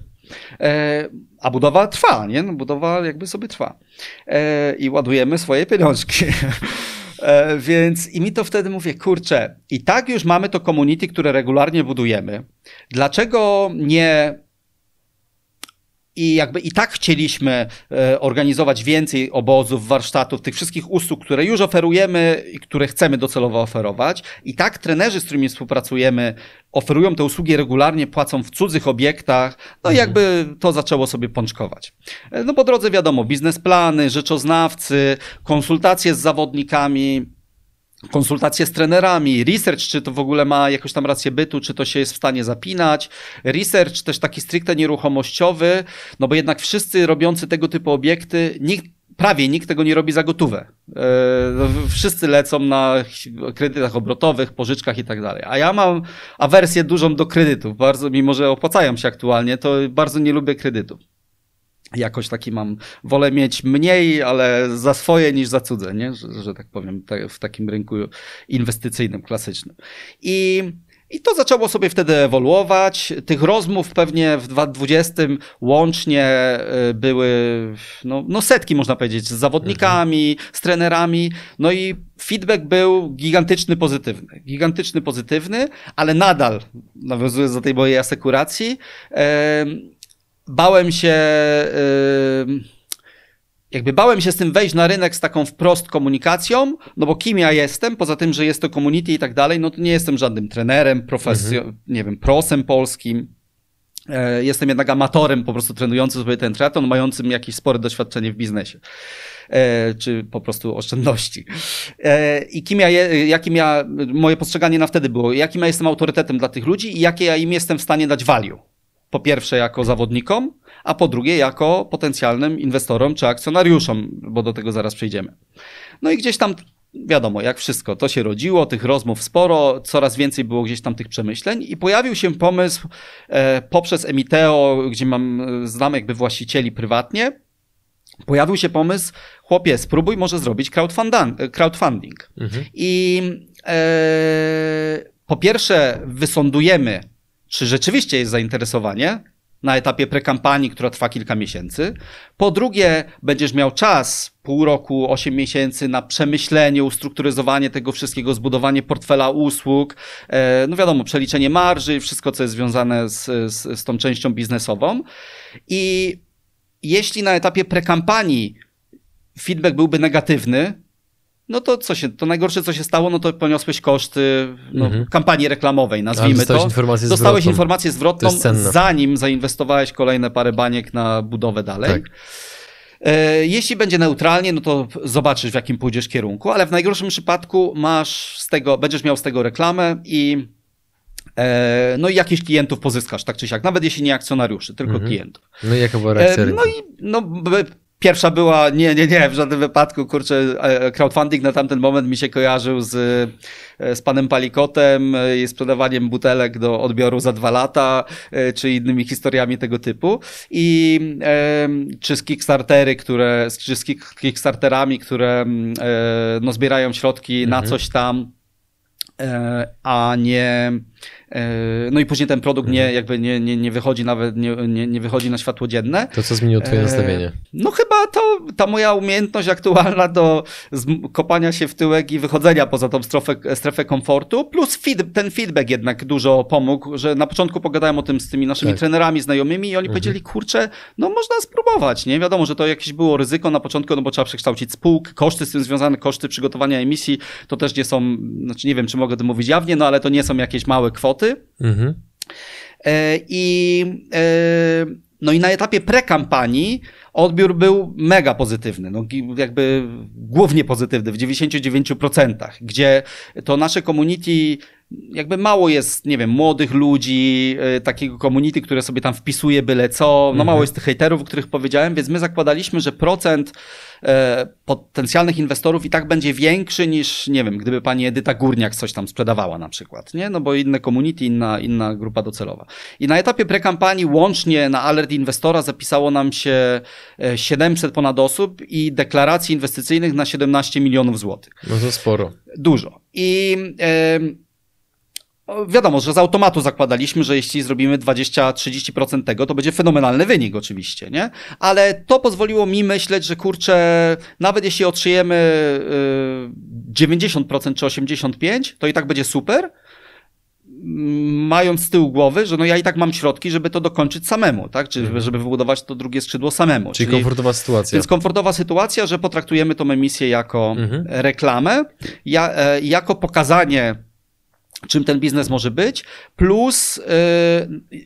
E, a budowa trwa, nie? No, budowa jakby sobie trwa. E, I ładujemy swoje pieniążki. E, więc i mi to wtedy mówię, kurczę, i tak już mamy to community, które regularnie budujemy. Dlaczego nie i jakby i tak chcieliśmy e, organizować więcej obozów, warsztatów, tych wszystkich usług, które już oferujemy i które chcemy docelowo oferować. I tak trenerzy, z którymi współpracujemy, oferują te usługi regularnie, płacą w cudzych obiektach. No i mhm. jakby to zaczęło sobie pączkować. E, no po drodze wiadomo, biznesplany, rzeczoznawcy, konsultacje z zawodnikami, konsultacje z trenerami, research, czy to w ogóle ma jakąś tam rację bytu, czy to się jest w stanie zapinać, research też taki stricte nieruchomościowy, no bo jednak wszyscy robiący tego typu obiekty, nikt, prawie nikt tego nie robi za gotówę. E, no, wszyscy lecą na kredytach obrotowych, pożyczkach i tak dalej. A ja mam awersję dużą do kredytów, bardzo, mimo że opłacają się aktualnie, to bardzo nie lubię kredytów jakoś taki mam, wolę mieć mniej, ale za swoje niż za cudze, nie? Że, że tak powiem, te, w takim rynku inwestycyjnym, klasycznym. I i to zaczęło sobie wtedy ewoluować. Tych rozmów pewnie w 2020 łącznie y, były no, no setki, można powiedzieć, z zawodnikami, mhm. z trenerami. No i feedback był gigantyczny, pozytywny. Gigantyczny, pozytywny, ale nadal, nawiązując do tej mojej asekuracji, bałem się, jakby bałem się z tym wejść na rynek z taką wprost komunikacją, no bo kim ja jestem, poza tym, że jest to community i tak dalej, no to nie jestem żadnym trenerem, profesjo- mhm. nie wiem, prosem polskim. E, jestem jednak amatorem, po prostu trenującym sobie ten triatlon, mającym jakieś spore doświadczenie w biznesie. E, czy po prostu oszczędności. E, I kim ja, jakim ja, moje postrzeganie na wtedy było, jakim ja jestem autorytetem dla tych ludzi i jakie ja im jestem w stanie dać value po pierwsze jako zawodnikom, a po drugie jako potencjalnym inwestorom czy akcjonariuszom, bo do tego zaraz przejdziemy. No i gdzieś tam wiadomo, jak wszystko, to się rodziło, tych rozmów sporo, coraz więcej było gdzieś tam tych przemyśleń i pojawił się pomysł e, poprzez Emiteo, gdzie mam, znam jakby właścicieli prywatnie, pojawił się pomysł, chłopie, spróbuj może zrobić crowdfunding. Mhm. I e, po pierwsze wysądujemy czy rzeczywiście jest zainteresowanie na etapie prekampanii, która trwa kilka miesięcy. Po drugie, będziesz miał czas, pół roku, osiem miesięcy na przemyślenie, ustrukturyzowanie tego wszystkiego, zbudowanie portfela usług, e, no wiadomo, przeliczenie marży, wszystko, co jest związane z, z, z tą częścią biznesową. I jeśli na etapie prekampanii feedback byłby negatywny, no to co się, to najgorsze co się stało, no to poniosłeś koszty no, mhm. kampanii reklamowej, nazwijmy dostałeś to. Informację dostałeś zwrotną. informację zwrotną, zanim zainwestowałeś kolejne parę baniek na budowę dalej. Tak. E, jeśli będzie neutralnie, no to zobaczysz, w jakim pójdziesz kierunku, ale w najgorszym przypadku masz z tego, będziesz miał z tego reklamę i e, no i jakichś klientów pozyskasz, tak czy siak, nawet jeśli nie akcjonariuszy, tylko mhm. klientów. No i jaka była reakcja e, No i no, Pierwsza była, nie, nie, nie, w żadnym wypadku, kurczę, e, crowdfunding na tamten moment mi się kojarzył z, e, z panem Palikotem e, i sprzedawaniem butelek do odbioru za dwa lata, czy innymi historiami tego typu. I czy z Kickstartery, które, czy z Kickstarterami, które no, zbierają środki mhm. na coś tam, a nie E, no i później ten produkt nie, mhm. jakby nie, nie, nie wychodzi nawet, nie, nie, nie wychodzi na światło dzienne. To co zmieniło twoje e, nastawienie? No chyba to ta moja umiejętność aktualna do kopania się w tyłek i wychodzenia poza tą strefę, strefę komfortu, plus feed, ten feedback jednak dużo pomógł, że na początku pogadałem o tym z tymi naszymi tak. trenerami, znajomymi i oni mhm. powiedzieli, kurczę, no można spróbować, nie? Wiadomo, że to jakieś było ryzyko na początku, no bo trzeba przekształcić spółkę, koszty z tym związane, koszty przygotowania emisji, to też nie są, znaczy nie wiem, czy mogę o tym mówić jawnie, no ale to nie są jakieś małe kwoty, Mhm. E, I, e, no i na etapie prekampanii odbiór był mega pozytywny, no jakby głównie pozytywny w 99%, gdzie to nasze community jakby mało jest, nie wiem, młodych ludzi, y, takiego community, które sobie tam wpisuje byle co, no mhm. mało jest tych hejterów, o których powiedziałem, więc my zakładaliśmy, że procent e, potencjalnych inwestorów i tak będzie większy niż, nie wiem, gdyby pani Edyta Górniak coś tam sprzedawała na przykład, nie? No bo inne community, inna, inna grupa docelowa. I na etapie prekampanii łącznie na alert inwestora zapisało nam się 700 e, ponad osób i deklaracji inwestycyjnych na 17 milionów złotych. No to sporo. Dużo. I Wiadomo, że z automatu zakładaliśmy, że jeśli zrobimy 20-30% tego, to będzie fenomenalny wynik oczywiście, nie? Ale to pozwoliło mi myśleć, że kurczę, nawet jeśli otrzymujemy 90% czy 85%, to i tak będzie super, mając z tyłu głowy, że no ja i tak mam środki, żeby to dokończyć samemu, tak? Czy mhm. żeby wybudować to drugie skrzydło samemu. Czyli, Czyli komfortowa sytuacja. Więc komfortowa sytuacja, że potraktujemy tą emisję jako mhm. reklamę, ja, e, jako pokazanie czym ten biznes może być, plus y,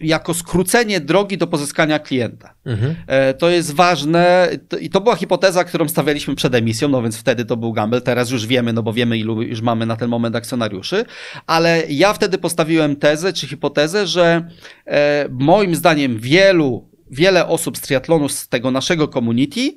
jako skrócenie drogi do pozyskania klienta. Mhm. Y, to jest ważne to, i to była hipoteza, którą stawialiśmy przed emisją, no więc wtedy to był gamble, teraz już wiemy, no bo wiemy ilu już mamy na ten moment akcjonariuszy, ale ja wtedy postawiłem tezę czy hipotezę, że y, moim zdaniem wielu, wiele osób z triatlonu z tego naszego community,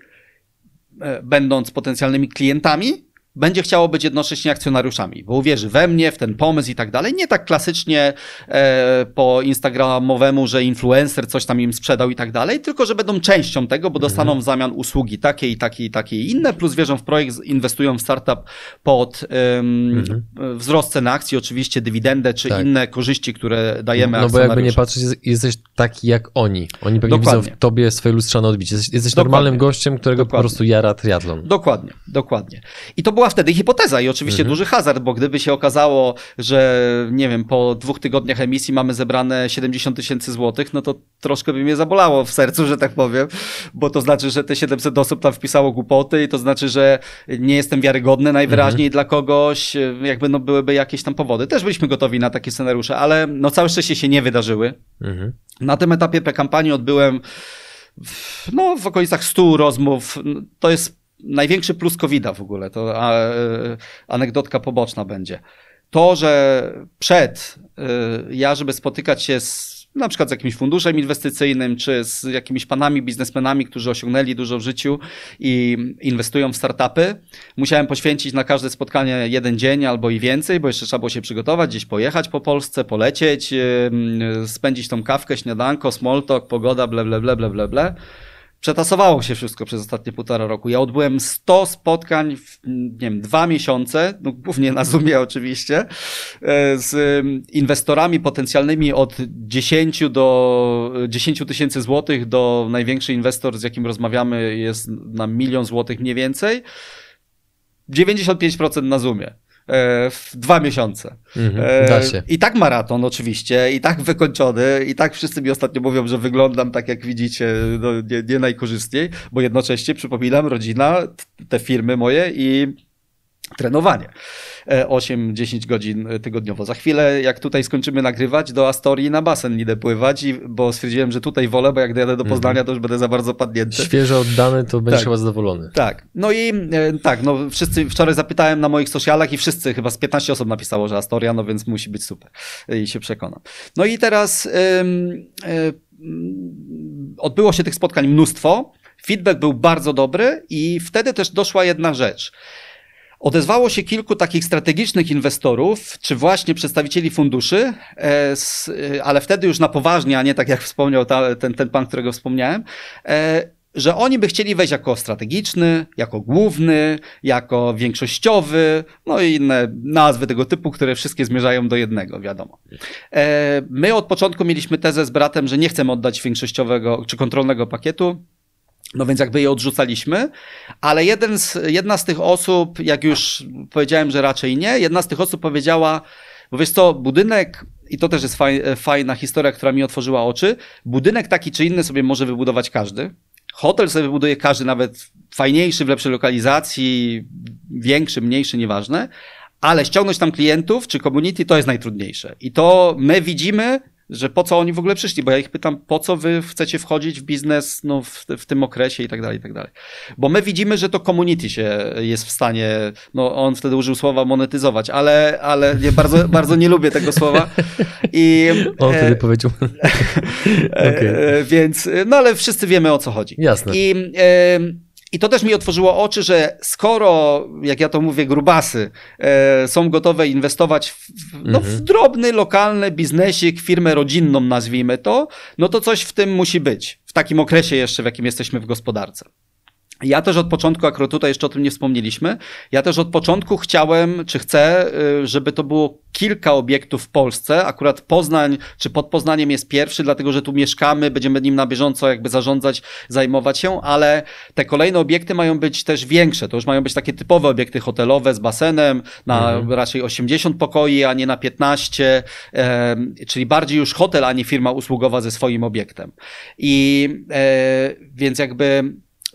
będąc potencjalnymi klientami, będzie chciało być jednocześnie akcjonariuszami, bo uwierzy we mnie, w ten pomysł i tak dalej. Nie tak klasycznie e, po instagramowemu, że influencer coś tam im sprzedał i tak dalej, tylko że będą częścią tego, bo dostaną w zamian usługi takie i takie i takie i inne, plus wierzą w projekt, inwestują w startup pod mhm. wzrost ceny akcji, oczywiście dywidendę, czy tak. inne korzyści, które dajemy No bo jakby nie patrzeć, jesteś taki jak oni. Oni pewnie Dokładnie. widzą w tobie swoje lustrzane odbicie. Jesteś, jesteś normalnym gościem, którego Dokładnie. po prostu jara triatlon. Dokładnie, dokładnie. I to było była wtedy hipoteza i oczywiście mhm. duży hazard, bo gdyby się okazało, że nie wiem, po dwóch tygodniach emisji mamy zebrane 70 tysięcy złotych, no to troszkę by mnie zabolało w sercu, że tak powiem, bo to znaczy, że te 700 osób tam wpisało głupoty i to znaczy, że nie jestem wiarygodny najwyraźniej mhm. dla kogoś, jakby no byłyby jakieś tam powody. Też byliśmy gotowi na takie scenariusze, ale no całe szczęście się nie wydarzyły. Mhm. Na tym etapie prekampanii odbyłem w, no, w okolicach 100 rozmów. To jest największy plus covid w ogóle, to a, e, anegdotka poboczna będzie. To, że przed e, ja, żeby spotykać się z na przykład z jakimś funduszem inwestycyjnym, czy z jakimiś panami biznesmenami, którzy osiągnęli dużo w życiu i inwestują w startupy. Musiałem poświęcić na każde spotkanie jeden dzień albo i więcej, bo jeszcze trzeba było się przygotować, gdzieś pojechać po Polsce, polecieć, spędzić tą kawkę, śniadanko, small talk, pogoda, ble, ble, ble, ble, ble, ble przetasowało się wszystko przez ostatnie półtora roku. Ja odbyłem 100 spotkań w, nie wiem, dwa miesiące, no głównie na Zoomie oczywiście, e, z inwestorami potencjalnymi od 10 do 10 tysięcy złotych do największy inwestor, z jakim rozmawiamy jest na milion złotych mniej więcej. 95% na Zoomie. E, w dwa miesiące. Mhm, da się. I tak maraton oczywiście, i tak wykończony, i tak wszyscy mi ostatnio mówią, że wyglądam tak jak widzicie, no, nie, nie najkorzystniej, bo jednocześnie przypominam rodzina, te firmy moje i trenowanie. 8-10 godzin tygodniowo. Za chwilę, jak tutaj skończymy nagrywać, do Astorii na basen idę pływać, i, bo stwierdziłem, że tutaj wolę, bo jak dojadę do Poznania, mhm. to już będę za bardzo padnięty. Świeżo oddany, to będziesz tak. chyba zadowolony. Tak. No i e, tak, no wszyscy, wczoraj zapytałem na moich socialach i wszyscy, chyba z 15 osób napisało, że Astoria, no więc musi być super. I się przekonam. No i teraz ym, y, odbyło się tych spotkań mnóstwo Feedback był bardzo dobry i wtedy też doszła jedna rzecz. Odezwało się kilku takich strategicznych inwestorów, czy właśnie przedstawicieli funduszy, e, ale wtedy już na poważnie, a nie tak jak wspomniał ten, ten pan, którego wspomniałem, e, że oni by chcieli wejść jako strategiczny, jako główny, jako większościowy, no i inne nazwy tego typu, które wszystkie zmierzają do jednego, wiadomo. E, my od początku mieliśmy tezę z bratem, że nie chcemy oddać większościowego czy kontrolnego pakietu, no więc jakby je odrzucaliśmy, ale jeden z, jedna z tych osób, jak już powiedziałem, że raczej nie, jedna z tych osób powiedziała, bo wiesz co, budynek, i to też jest fajna historia, która mi otworzyła oczy, budynek taki czy inny sobie może wybudować każdy, Hotel sobie wybuduje każdy, nawet fajniejszy, w lepszej lokalizacji, większy, mniejszy, nieważne, ale ściągnąć tam klientów czy community to jest najtrudniejsze. I to my widzimy, że po co oni w ogóle przyszli, bo ja ich pytam, po co wy chcecie wchodzić w biznes no, w, w tym okresie i tak dalej, i tak dalej. Bo my widzimy, że to community się jest w stanie, no on wtedy użył słowa monetyzować, ale, ale nie, bardzo, bardzo nie lubię tego słowa. I, on wtedy e, powiedział. okay. Więc, no ale wszyscy wiemy o co chodzi. Jasne. I e, i to też mi otworzyło oczy, że skoro, jak ja to mówię, grubasy e, są gotowe inwestować w, no, w mhm. drobny, lokalny biznesik, firmę rodzinną, nazwijmy to, no to coś w tym musi być. W takim okresie jeszcze, w jakim jesteśmy w gospodarce. Ja też od początku, akurat tutaj jeszcze o tym nie wspomnieliśmy, ja też od początku chciałem, czy chcę, y, żeby to było kilka obiektów w Polsce. Akurat Poznań, czy pod Poznaniem jest pierwszy, dlatego że tu mieszkamy, będziemy nim na bieżąco jakby zarządzać, zajmować się, ale te kolejne obiekty mają być też większe. To już mają być takie typowe obiekty hotelowe z basenem na mhm. raczej 80 pokoi, a nie na 15, e, czyli bardziej już hotel, a nie firma usługowa ze swoim obiektem. I e, więc jakby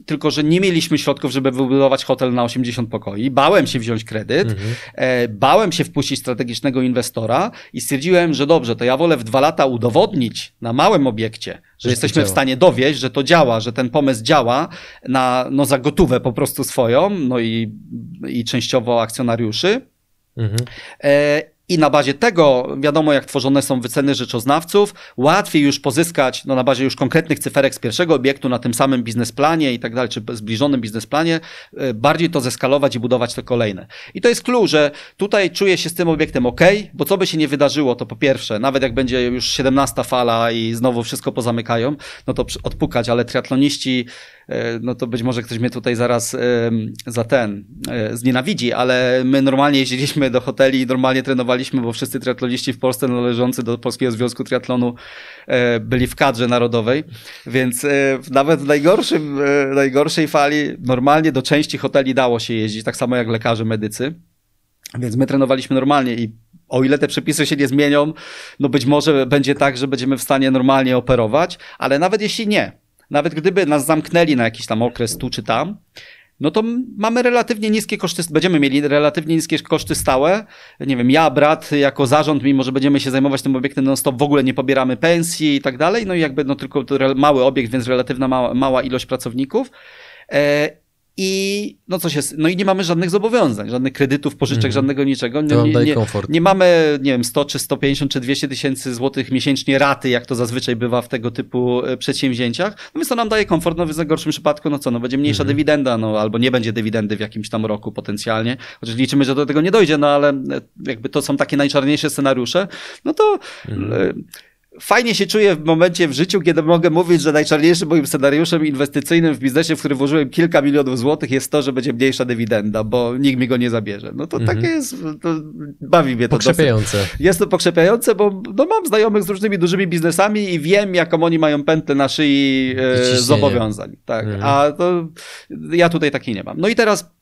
tylko że nie mieliśmy środków, żeby wybudować hotel na 80 pokoi. Bałem się wziąć kredyt, mhm. e, bałem się wpuścić strategicznego inwestora i stwierdziłem, że dobrze, to ja wolę w dwa lata udowodnić na małym obiekcie, że jesteśmy w stanie dowieść, że to działa, że ten pomysł działa na, no, za gotówę po prostu swoją, no i, i częściowo akcjonariuszy. Mhm. E, i na bazie tego, wiadomo jak tworzone są wyceny rzeczoznawców, łatwiej już pozyskać, no na bazie już konkretnych cyferek z pierwszego obiektu na tym samym biznesplanie i tak dalej, czy zbliżonym biznesplanie, e, bardziej to zeskalować i budować te kolejne. I to jest clue, że tutaj czuję się z tym obiektem ok, bo co by się nie wydarzyło, to po pierwsze, nawet jak będzie już 17 fala i znowu wszystko pozamykają, no to odpukać, ale triatloniści no to być może ktoś mnie tutaj zaraz za ten e, znienawidzi, ale my normalnie jeździliśmy do hoteli i normalnie trenowaliśmy, bo wszyscy triatloniści w Polsce należący do Polskiego Związku Triatlonu e, byli w kadrze narodowej, więc nawet w najgorszym, najgorszej fali normalnie do części hoteli dało się jeździć, tak samo jak lekarze, medycy. Więc my trenowaliśmy normalnie i o ile te przepisy się nie zmienią, no być może będzie tak, że będziemy w stanie normalnie operować, ale nawet jeśli nie, nawet gdyby nas zamknęli na jakiś tam okres tu czy tam, no to mamy relatywnie niskie koszty, będziemy mieli relatywnie niskie koszty stałe. Nie wiem, ja, brat, jako zarząd, mimo że będziemy się zajmować tym obiektem non-stop, w ogóle nie pobieramy pensji i tak dalej. No i jakby no tylko mały obiekt, więc relatywna mała, mała ilość pracowników. E, i no coś jest, no i nie mamy żadnych zobowiązań, żadnych kredytów, pożyczek, mm. żadnego niczego. To nie, nie, nie, mamy, nie wiem, 100 czy 150 czy 200 tysięcy złotych miesięcznie raty, jak to zazwyczaj bywa w tego typu e, przedsięwzięciach. No więc to nam daje komfort, no w najgorszym przypadku, no co, no będzie mniejsza mm. dywidenda, no albo nie będzie dywidendy w jakimś tam roku potencjalnie. Chociaż liczymy, że do tego nie dojdzie, no ale e, jakby to są takie najczarniejsze scenariusze, no to mm fajnie się czuję w momencie w życiu, kiedy mogę mówić, że najczarniejszym moim scenariuszem inwestycyjnym w biznesie, w który włożyłem kilka milionów złotych, jest to, że będzie mniejsza dywidenda, bo nikt mi go nie zabierze. No to mhm. takie jest, to bawi mnie to Pokrzepiające. Dosyć. Jest to pokrzepiające, bo no, mam znajomych z różnymi dużymi biznesami i wiem, jaką oni mają pętlę na szyi e, zobowiązań. Tak. Mhm. A to ja tutaj takiej nie mam. No i teraz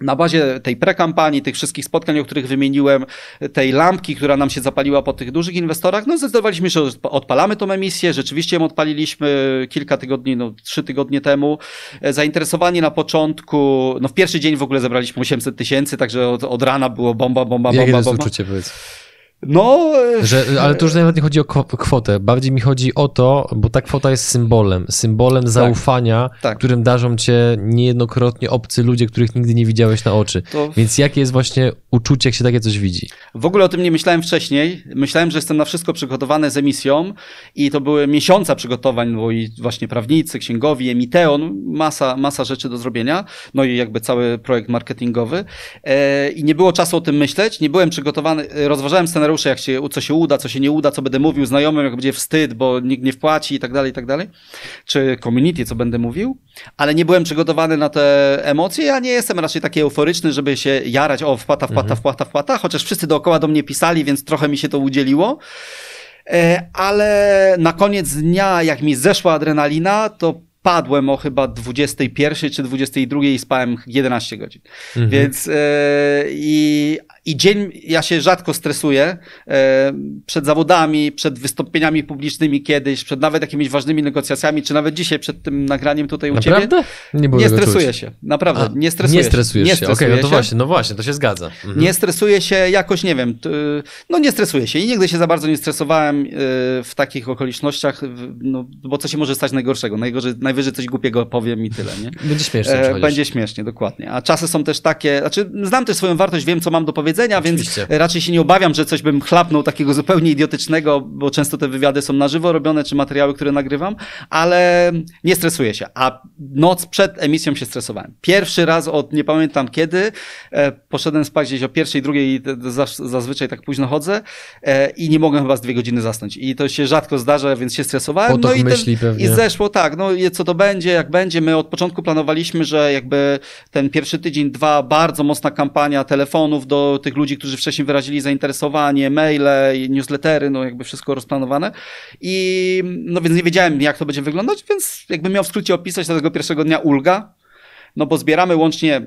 na bazie tej prekampanii, tych wszystkich spotkań, o których wymieniłem, tej lampki, która nam się zapaliła po tych dużych inwestorach, no zdecydowaliśmy że odpalamy tą emisję. Rzeczywiście ją odpaliliśmy kilka tygodni, no trzy tygodnie temu. Zainteresowani na początku, no w pierwszy dzień w ogóle zebraliśmy 800 tysięcy, także od, od rana było bomba, bomba, Jakie bomba, bomba. uczucie, powiedz? No, Że, ale to już nawet nie chodzi o kwotę, bardziej mi chodzi o to, bo ta kwota jest symbolem, symbolem zaufania, tak. którym darzą cię niejednokrotnie obcy ludzie, których nigdy nie widziałeś na oczy. To- Więc jakie jest właśnie uczucie, jak się takie coś widzi? W ogóle o tym nie myślałem wcześniej. Myślałem, że jestem na wszystko przygotowany z emisją i to były miesiące przygotowań, bo i właśnie prawnicy, księgowi, emiteon, masa, masa rzeczy do zrobienia, no i jakby cały projekt marketingowy. E, I nie było czasu o tym myśleć, nie byłem przygotowany, e, rozważałem scenariusze, jak się, co się uda, co się nie uda, co będę mówił znajomym, jak będzie wstyd, bo nikt nie wpłaci i tak dalej, i tak dalej. Czy community, co będę mówił, ale nie byłem przygotowany na te emocje. Ja nie jestem raczej taki euforyczny, żeby się jarać, o wpłata, wpłata, wpłata, wpłata, chociaż wszyscy dookoła do mnie pisali, więc trochę mi się to udzieliło. E, Ale na koniec dnia, jak mi zeszła adrenalina, to padłem o chyba 21 czy 22 i spałem 11 godzin. Więc e, i, i dzień ja się rzadko stresuję e, przed zawodami, przed wystąpieniami publicznymi kiedyś, przed nawet jakimiś ważnymi negocjacjami, czy nawet dzisiaj przed tym nagraniem tutaj u ciebie. Naprawdę? Nie, było Nie tego stresuję się, naprawdę, A, nie stresuję nie się. stresujesz Nie się. Okej, stresuję no to właśnie, no właśnie, to się zgadza. Mhm. Nie stresuję się jakoś, nie wiem, no nie stresuję się i nigdy się za bardzo nie stresowałem y, w takich okolicznościach, no, bo co się może stać najgorszego? Najgorzej, najwyżej coś głupiego powiem i tyle, nie? Będzie śmiesznie E, będzie śmiesznie, dokładnie. A czasy są też takie, znaczy znam też swoją wartość, wiem co mam do powiedzenia, Oczywiście. więc raczej się nie obawiam, że coś bym chlapnął takiego zupełnie idiotycznego, bo często te wywiady są na żywo robione, czy materiały, które nagrywam, ale nie stresuję się. A noc przed emisją się stresowałem. Pierwszy raz od nie pamiętam kiedy, e, poszedłem spać gdzieś o pierwszej, drugiej, zazwyczaj tak późno chodzę e, i nie mogłem chyba z dwie godziny zasnąć. I to się rzadko zdarza, więc się stresowałem. Potok no i, myśli pewnie. i zeszło tak, no i co to będzie, jak będzie. My od początku planowaliśmy, że jakby ten pierwszy tydzień, dwa, bardzo mocna kampania telefonów do tych ludzi, którzy wcześniej wyrazili zainteresowanie, maile, newslettery, no jakby wszystko rozplanowane. I no więc nie wiedziałem, jak to będzie wyglądać, więc jakby miał w skrócie opisać tego pierwszego dnia ulga, no bo zbieramy łącznie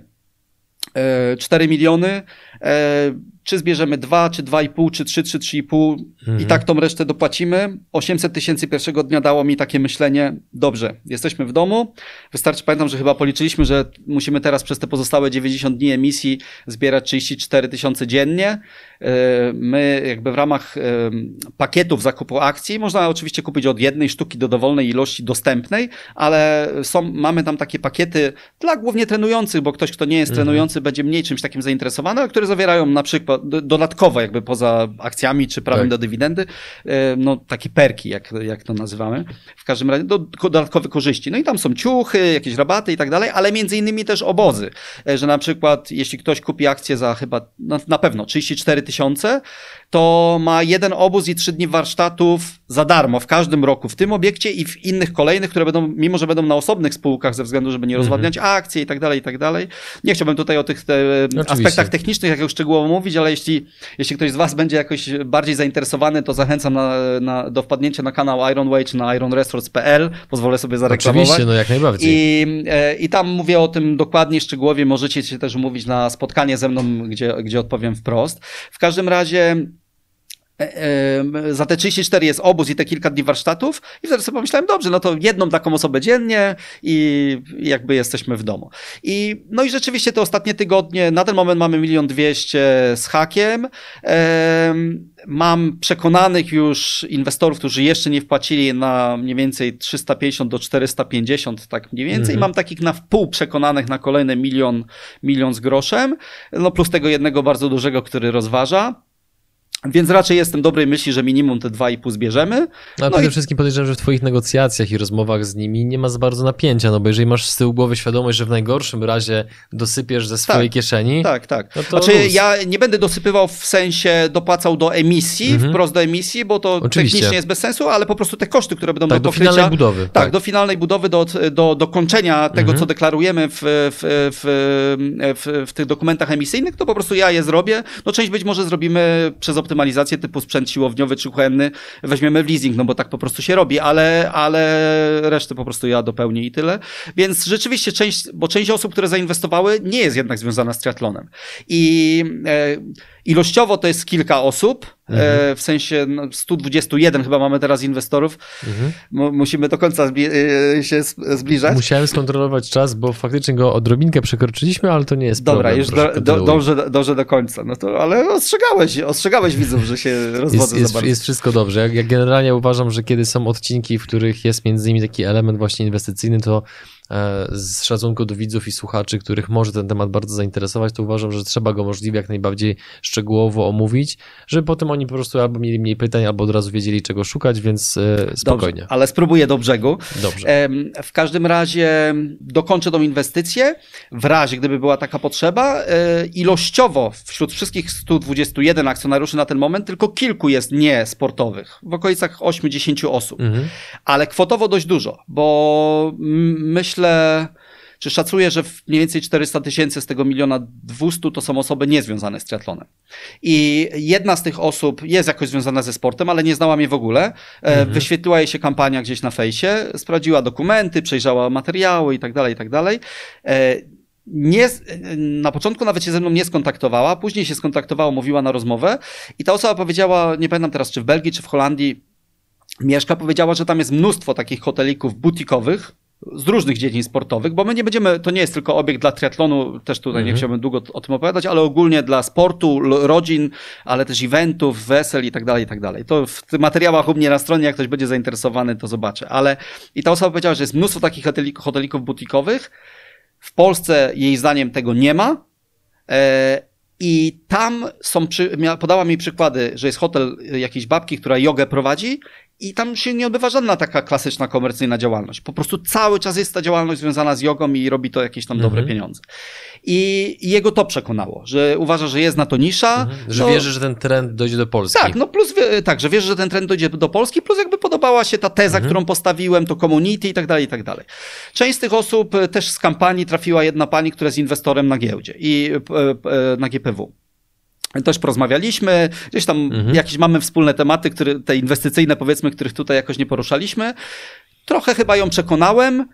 e, 4 miliony, e, czy zbierzemy 2, czy 2,5, czy 3, czy 3,5 i tak tą resztę dopłacimy. 800 tysięcy pierwszego dnia dało mi takie myślenie, dobrze, jesteśmy w domu, wystarczy, pamiętam, że chyba policzyliśmy, że musimy teraz przez te pozostałe 90 dni emisji zbierać 34 tysiące dziennie. E, My jakby w ramach e, pakietów zakupu akcji, można oczywiście kupić od jednej sztuki do dowolnej ilości dostępnej, ale są, mamy tam takie pakiety dla głównie trenujących, bo ktoś, kto nie jest trenujący, będzie mniej czymś takim zainteresowany, ale które zawierają na przykład do- dodatkowo jakby poza akcjami czy prawem Tak. do dywidendy, e, no takie perki, jak, jak to nazywamy. W każdym razie do, dodatkowe korzyści. No i tam są ciuchy, jakieś rabaty i tak dalej, ale między innymi też obozy, e, że na przykład jeśli ktoś kupi akcję za chyba, na, na pewno 34 tysiące, to ma jeden obóz i trzy dni warsztatów za darmo w każdym roku w tym obiekcie i w innych kolejnych, które będą, mimo że będą na osobnych spółkach ze względu, żeby nie rozwadniać akcji i tak dalej, i tak dalej. Nie chciałbym tutaj o tych te, Oczywiście. aspektach technicznych jakoś szczegółowo mówić, ale jeśli, jeśli ktoś z Was będzie jakoś bardziej zainteresowany, to zachęcam na, na, do wpadnięcia na kanał Ironway czy na ironresorts.pl. Pozwolę sobie zareklamować. Oczywiście, no jak najbardziej. I, e, I tam mówię o tym dokładnie, szczegółowo. Możecie się też umówić na spotkanie ze mną, gdzie, gdzie odpowiem wprost. W każdym razie. E, Za te 34 jest obóz i te kilka dni warsztatów i wtedy sobie pomyślałem, dobrze, no to jedną taką osobę dziennie i jakby jesteśmy w domu. I, no i rzeczywiście te ostatnie tygodnie, na ten moment mamy milion dwieście z hakiem. Em, Mam przekonanych już inwestorów, którzy jeszcze nie wpłacili na mniej więcej 350 do 450, tak mniej więcej. Mhm. Mam takich na wpół przekonanych na kolejne milion, milion z groszem, no plus tego jednego bardzo dużego, który rozważa. Więc raczej jestem dobrej myśli, że minimum te 2,5 zbierzemy. No, a No przede i- wszystkim podejrzewam, że w twoich negocjacjach i rozmowach z nimi nie ma za bardzo napięcia, no bo jeżeli masz z tyłu głowy świadomość, że w najgorszym razie dosypiesz ze swojej Tak, kieszeni, Tak, tak. No to znaczy, luz. ja nie będę dosypywał w sensie dopłacał do emisji, Mhm. wprost do emisji, bo to Oczywiście. technicznie jest bez sensu, ale po prostu te koszty, które będą tak, do do pokrycia. finalnej budowy. Tak, do finalnej budowy, do, do, do kończenia tego, Mhm. co deklarujemy w, w, w, w, w tych dokumentach emisyjnych, to po prostu ja je zrobię. No część być może zrobimy przez optymalizację typu sprzęt siłowniowy czy kuchenny, weźmiemy w leasing, no bo tak po prostu się robi, ale, ale resztę po prostu ja dopełnię i tyle. Więc rzeczywiście część, bo część osób, które zainwestowały, nie jest jednak związana z triatlonem. I, e, Ilościowo to jest kilka osób, mhm. w sensie no, 121 chyba mamy teraz inwestorów. Mhm. Musimy do końca zbli się zbliżać. Musiałem skontrolować czas, bo faktycznie go odrobinkę przekroczyliśmy, ale to nie jest Dobra, problem. już do, do, dążę, dążę do końca. No to, ale ostrzegałeś, ostrzegałeś widzów, że się rozwodzę jest, jest, jest wszystko dobrze. Ja, ja generalnie uważam, że kiedy są odcinki, w których jest między innymi taki element właśnie inwestycyjny, to E, z szacunku do widzów i słuchaczy, których może ten temat bardzo zainteresować, to uważam, że trzeba go możliwie jak najbardziej szczegółowo omówić, żeby potem oni po prostu albo mieli mniej pytań, albo od razu wiedzieli czego szukać, więc e, spokojnie. Dobrze, ale spróbuję do brzegu. Dobrze. W każdym razie dokończę tą inwestycję, w razie gdyby była taka potrzeba. E, ilościowo wśród wszystkich 121 akcjonariuszy na ten moment tylko kilku jest niesportowych, w okolicach 8-10 osób, mhm. ale kwotowo dość dużo, bo myślę, myślę, czy szacuję, że mniej więcej 400 tysięcy z tego miliona 200 to są osoby niezwiązane z triatlonem. I jedna z tych osób jest jakoś związana ze sportem, ale nie znała mnie w ogóle. E, mhm. Wyświetliła jej się kampania gdzieś na fejsie, sprawdziła dokumenty, przejrzała materiały i tak dalej, i tak dalej. E, nie, na początku nawet się ze mną nie skontaktowała, później się skontaktowała, mówiła na rozmowę i ta osoba powiedziała, nie pamiętam teraz czy w Belgii, czy w Holandii, mieszka, powiedziała, że tam jest mnóstwo takich hotelików butikowych, z różnych dziedzin sportowych, bo my nie będziemy, to nie jest tylko obiekt dla triatlonu, też tutaj nie mhm. chciałbym długo o tym opowiadać, ale ogólnie dla sportu, rodzin, ale też eventów, wesel i tak dalej, i tak dalej. To w materiałach u mnie na stronie, jak ktoś będzie zainteresowany, to zobaczy. Ale i ta osoba powiedziała, że jest mnóstwo takich hotelików, hotelików butikowych. W Polsce jej zdaniem tego nie ma. I tam są, przy, podała mi przykłady, że jest hotel jakiejś babki, która jogę prowadzi i tam się nie odbywa żadna taka klasyczna komercyjna działalność. Po prostu cały czas jest ta działalność związana z jogą i robi to jakieś tam mhm. dobre pieniądze. I, jego to przekonało, że uważa, że jest na to nisza. Mhm. Że no, wierzy, że ten trend dojdzie do Polski. Tak, no plus tak, że wierzy, że ten trend dojdzie do Polski, plus jakby podobała się ta teza, mhm. którą postawiłem, to community i tak dalej, i tak dalej. Część z tych osób e, też z kampanii trafiła jedna pani, która jest inwestorem na giełdzie i e, e, na GPW też porozmawialiśmy, gdzieś tam mhm. jakieś mamy wspólne tematy, które, te inwestycyjne powiedzmy, których tutaj jakoś nie poruszaliśmy. Trochę chyba ją przekonałem,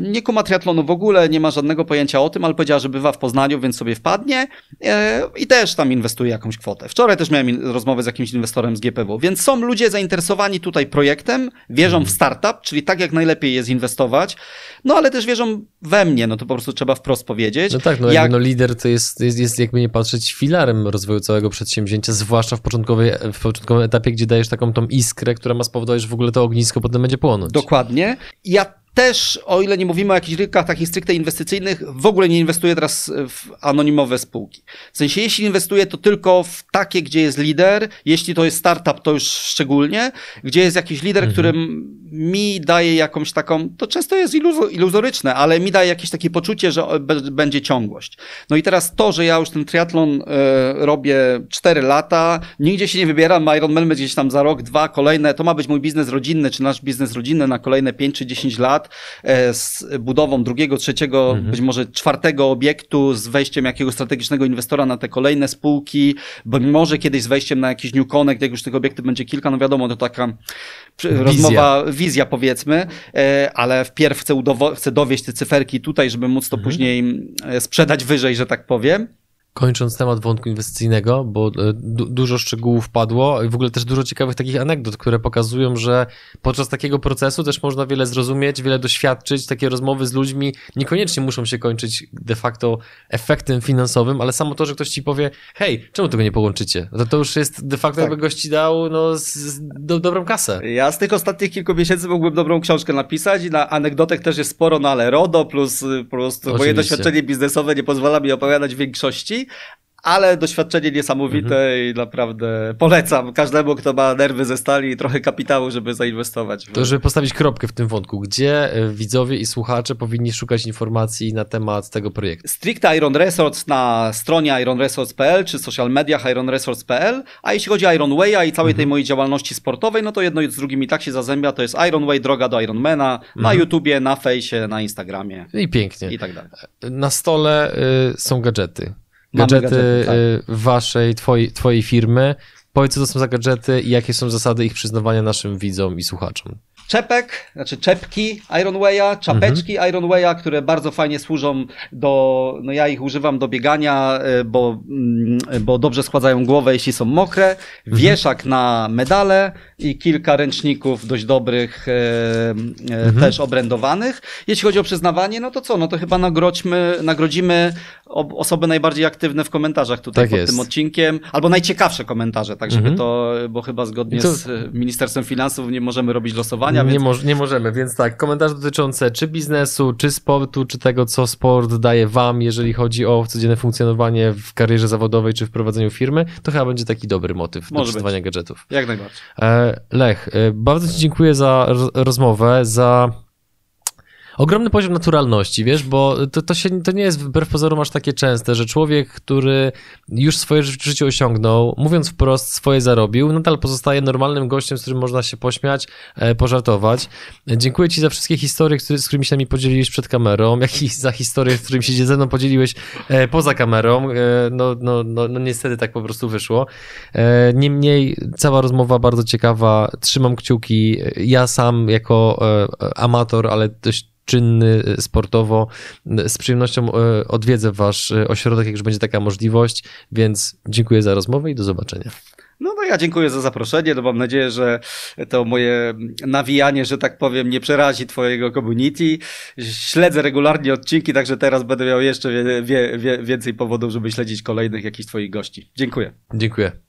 nie kuma triatlonu w ogóle, nie ma żadnego pojęcia o tym, ale powiedziała, że bywa w Poznaniu, więc sobie wpadnie e, i też tam inwestuje jakąś kwotę. Wczoraj też miałem rozmowę z jakimś inwestorem z GPW, więc są ludzie zainteresowani tutaj projektem, wierzą w startup, czyli tak jak najlepiej jest inwestować, no ale też wierzą we mnie, no to po prostu trzeba wprost powiedzieć. No tak, no, jak... no lider to jest, jest, jest jakby nie patrzeć filarem rozwoju całego przedsięwzięcia, zwłaszcza w, początkowej, w początkowym etapie, gdzie dajesz taką tą iskrę, która ma spowodować, że w ogóle to ognisko potem będzie płonąć. Dokładnie. Ja też, o ile nie mówimy o jakichś rynkach takich stricte inwestycyjnych, w ogóle nie inwestuję teraz w anonimowe spółki. W sensie, jeśli inwestuję, to tylko w takie, gdzie jest lider, jeśli to jest startup, to już szczególnie, gdzie jest jakiś lider, mhm. który mi daje jakąś taką, to często jest iluzoryczne, ale mi daje jakieś takie poczucie, że będzie ciągłość. No i teraz to, że ja już ten triatlon y, robię 4 lata, nigdzie się nie wybieram, Ironman gdzieś tam za rok, dwa, kolejne, to ma być mój biznes rodzinny, czy nasz biznes rodzinny na kolejne 5 czy 10 lat, y, z budową drugiego, trzeciego, mhm. być może czwartego obiektu, z wejściem jakiegoś strategicznego inwestora na te kolejne spółki, bo może kiedyś z wejściem na jakiś New Connect, jak już tych obiektów będzie kilka, no wiadomo, to taka Wizja. rozmowa wizja powiedzmy, e, ale wpierw chcę, chcę dowieść te cyferki tutaj, żeby móc to mhm. później e, sprzedać wyżej, że tak powiem. Kończąc temat wątku inwestycyjnego, bo e, du dużo szczegółów padło i w ogóle też dużo ciekawych takich anegdot, które pokazują, że podczas takiego procesu też można wiele zrozumieć, wiele doświadczyć. Takie rozmowy z ludźmi niekoniecznie muszą się kończyć de facto efektem finansowym, ale samo to, że ktoś ci powie, hej, czemu tego nie połączycie? To, to już jest de facto tak. jakby gości dał no, z, z do, dobrą kasę. Ja z tych ostatnich kilku miesięcy mógłbym dobrą książkę napisać i na anegdotek też jest sporo, no ale RODO plus y, po prostu Oczywiście. moje doświadczenie biznesowe nie pozwala mi opowiadać większości, ale doświadczenie niesamowite mhm. i naprawdę polecam każdemu, kto ma nerwy ze stali i trochę kapitału, żeby zainwestować. W... To, żeby postawić kropkę w tym wątku, gdzie e, widzowie i słuchacze powinni szukać informacji na temat tego projektu? Stricte Iron Resorts na stronie ironresorts.pl czy social mediach ironresorts.pl, a jeśli chodzi o Iron Way'a i całej mhm. tej mojej działalności sportowej, no to jedno z drugim i tak się zazębia, to jest Iron Way, droga do Ironmana, mhm. na YouTubie, na fejsie, na Instagramie. I pięknie. I tak dalej. Na stole y, są gadżety gadżety, gadżety tak. Y, waszej, twojej, twojej firmy. Powiedz, co to są za gadżety i jakie są zasady ich przyznawania naszym widzom i słuchaczom. Czepek, znaczy czepki Ironwaya, czapeczki Mhm. Ironwaya, które bardzo fajnie służą do, no ja ich używam do biegania, e, bo, mm, bo dobrze schładzają głowę, jeśli są mokre. Mhm. Wieszak na medale i kilka ręczników dość dobrych, e, e, Mhm. też obrędowanych. Jeśli chodzi o przyznawanie, no to co, no to chyba nagrodźmy, nagrodzimy ob- osoby najbardziej aktywne w komentarzach tutaj Tak pod jest. tym odcinkiem, albo najciekawsze komentarze, tak żeby Mhm. to, bo chyba zgodnie to- z e, Ministerstwem Finansów nie możemy robić losowania, Nie, więc moż, nie możemy, więc tak, komentarze dotyczące czy biznesu, czy sportu, czy tego, co sport daje wam, jeżeli chodzi o codzienne funkcjonowanie w karierze zawodowej, czy w prowadzeniu firmy, to chyba będzie taki dobry motyw do Może testowania gadżetów. jak najbardziej. E, Lech, e, bardzo Ci dziękuję za roz- rozmowę, za ogromny poziom naturalności, wiesz, bo to, to, się, to nie jest wbrew pozorom aż takie częste, że człowiek, który już swoje ży- życie osiągnął, mówiąc wprost, swoje zarobił, nadal pozostaje normalnym gościem, z którym można się pośmiać, e, pożartować. Dziękuję Ci za wszystkie historie, z którymi się nami podzieliłeś przed kamerą, jak i za historie, z którymi się ze mną podzieliłeś e, poza kamerą. E, no, no, no, no niestety tak po prostu wyszło. Niemniej cała rozmowa bardzo ciekawa. Trzymam kciuki. Ja sam jako amator, ale dość czynny e, sportowo, e, z przyjemnością e, odwiedzę wasz ośrodek, jak już będzie taka możliwość, więc dziękuję za rozmowę i do zobaczenia. No, no ja dziękuję za zaproszenie, no mam nadzieję, że to moje nawijanie, że tak powiem, nie przerazi twojego community. Śledzę regularnie odcinki, także teraz będę miał jeszcze wie, wie, wie, więcej powodów, żeby śledzić kolejnych jakichś twoich gości. Dziękuję. Dziękuję.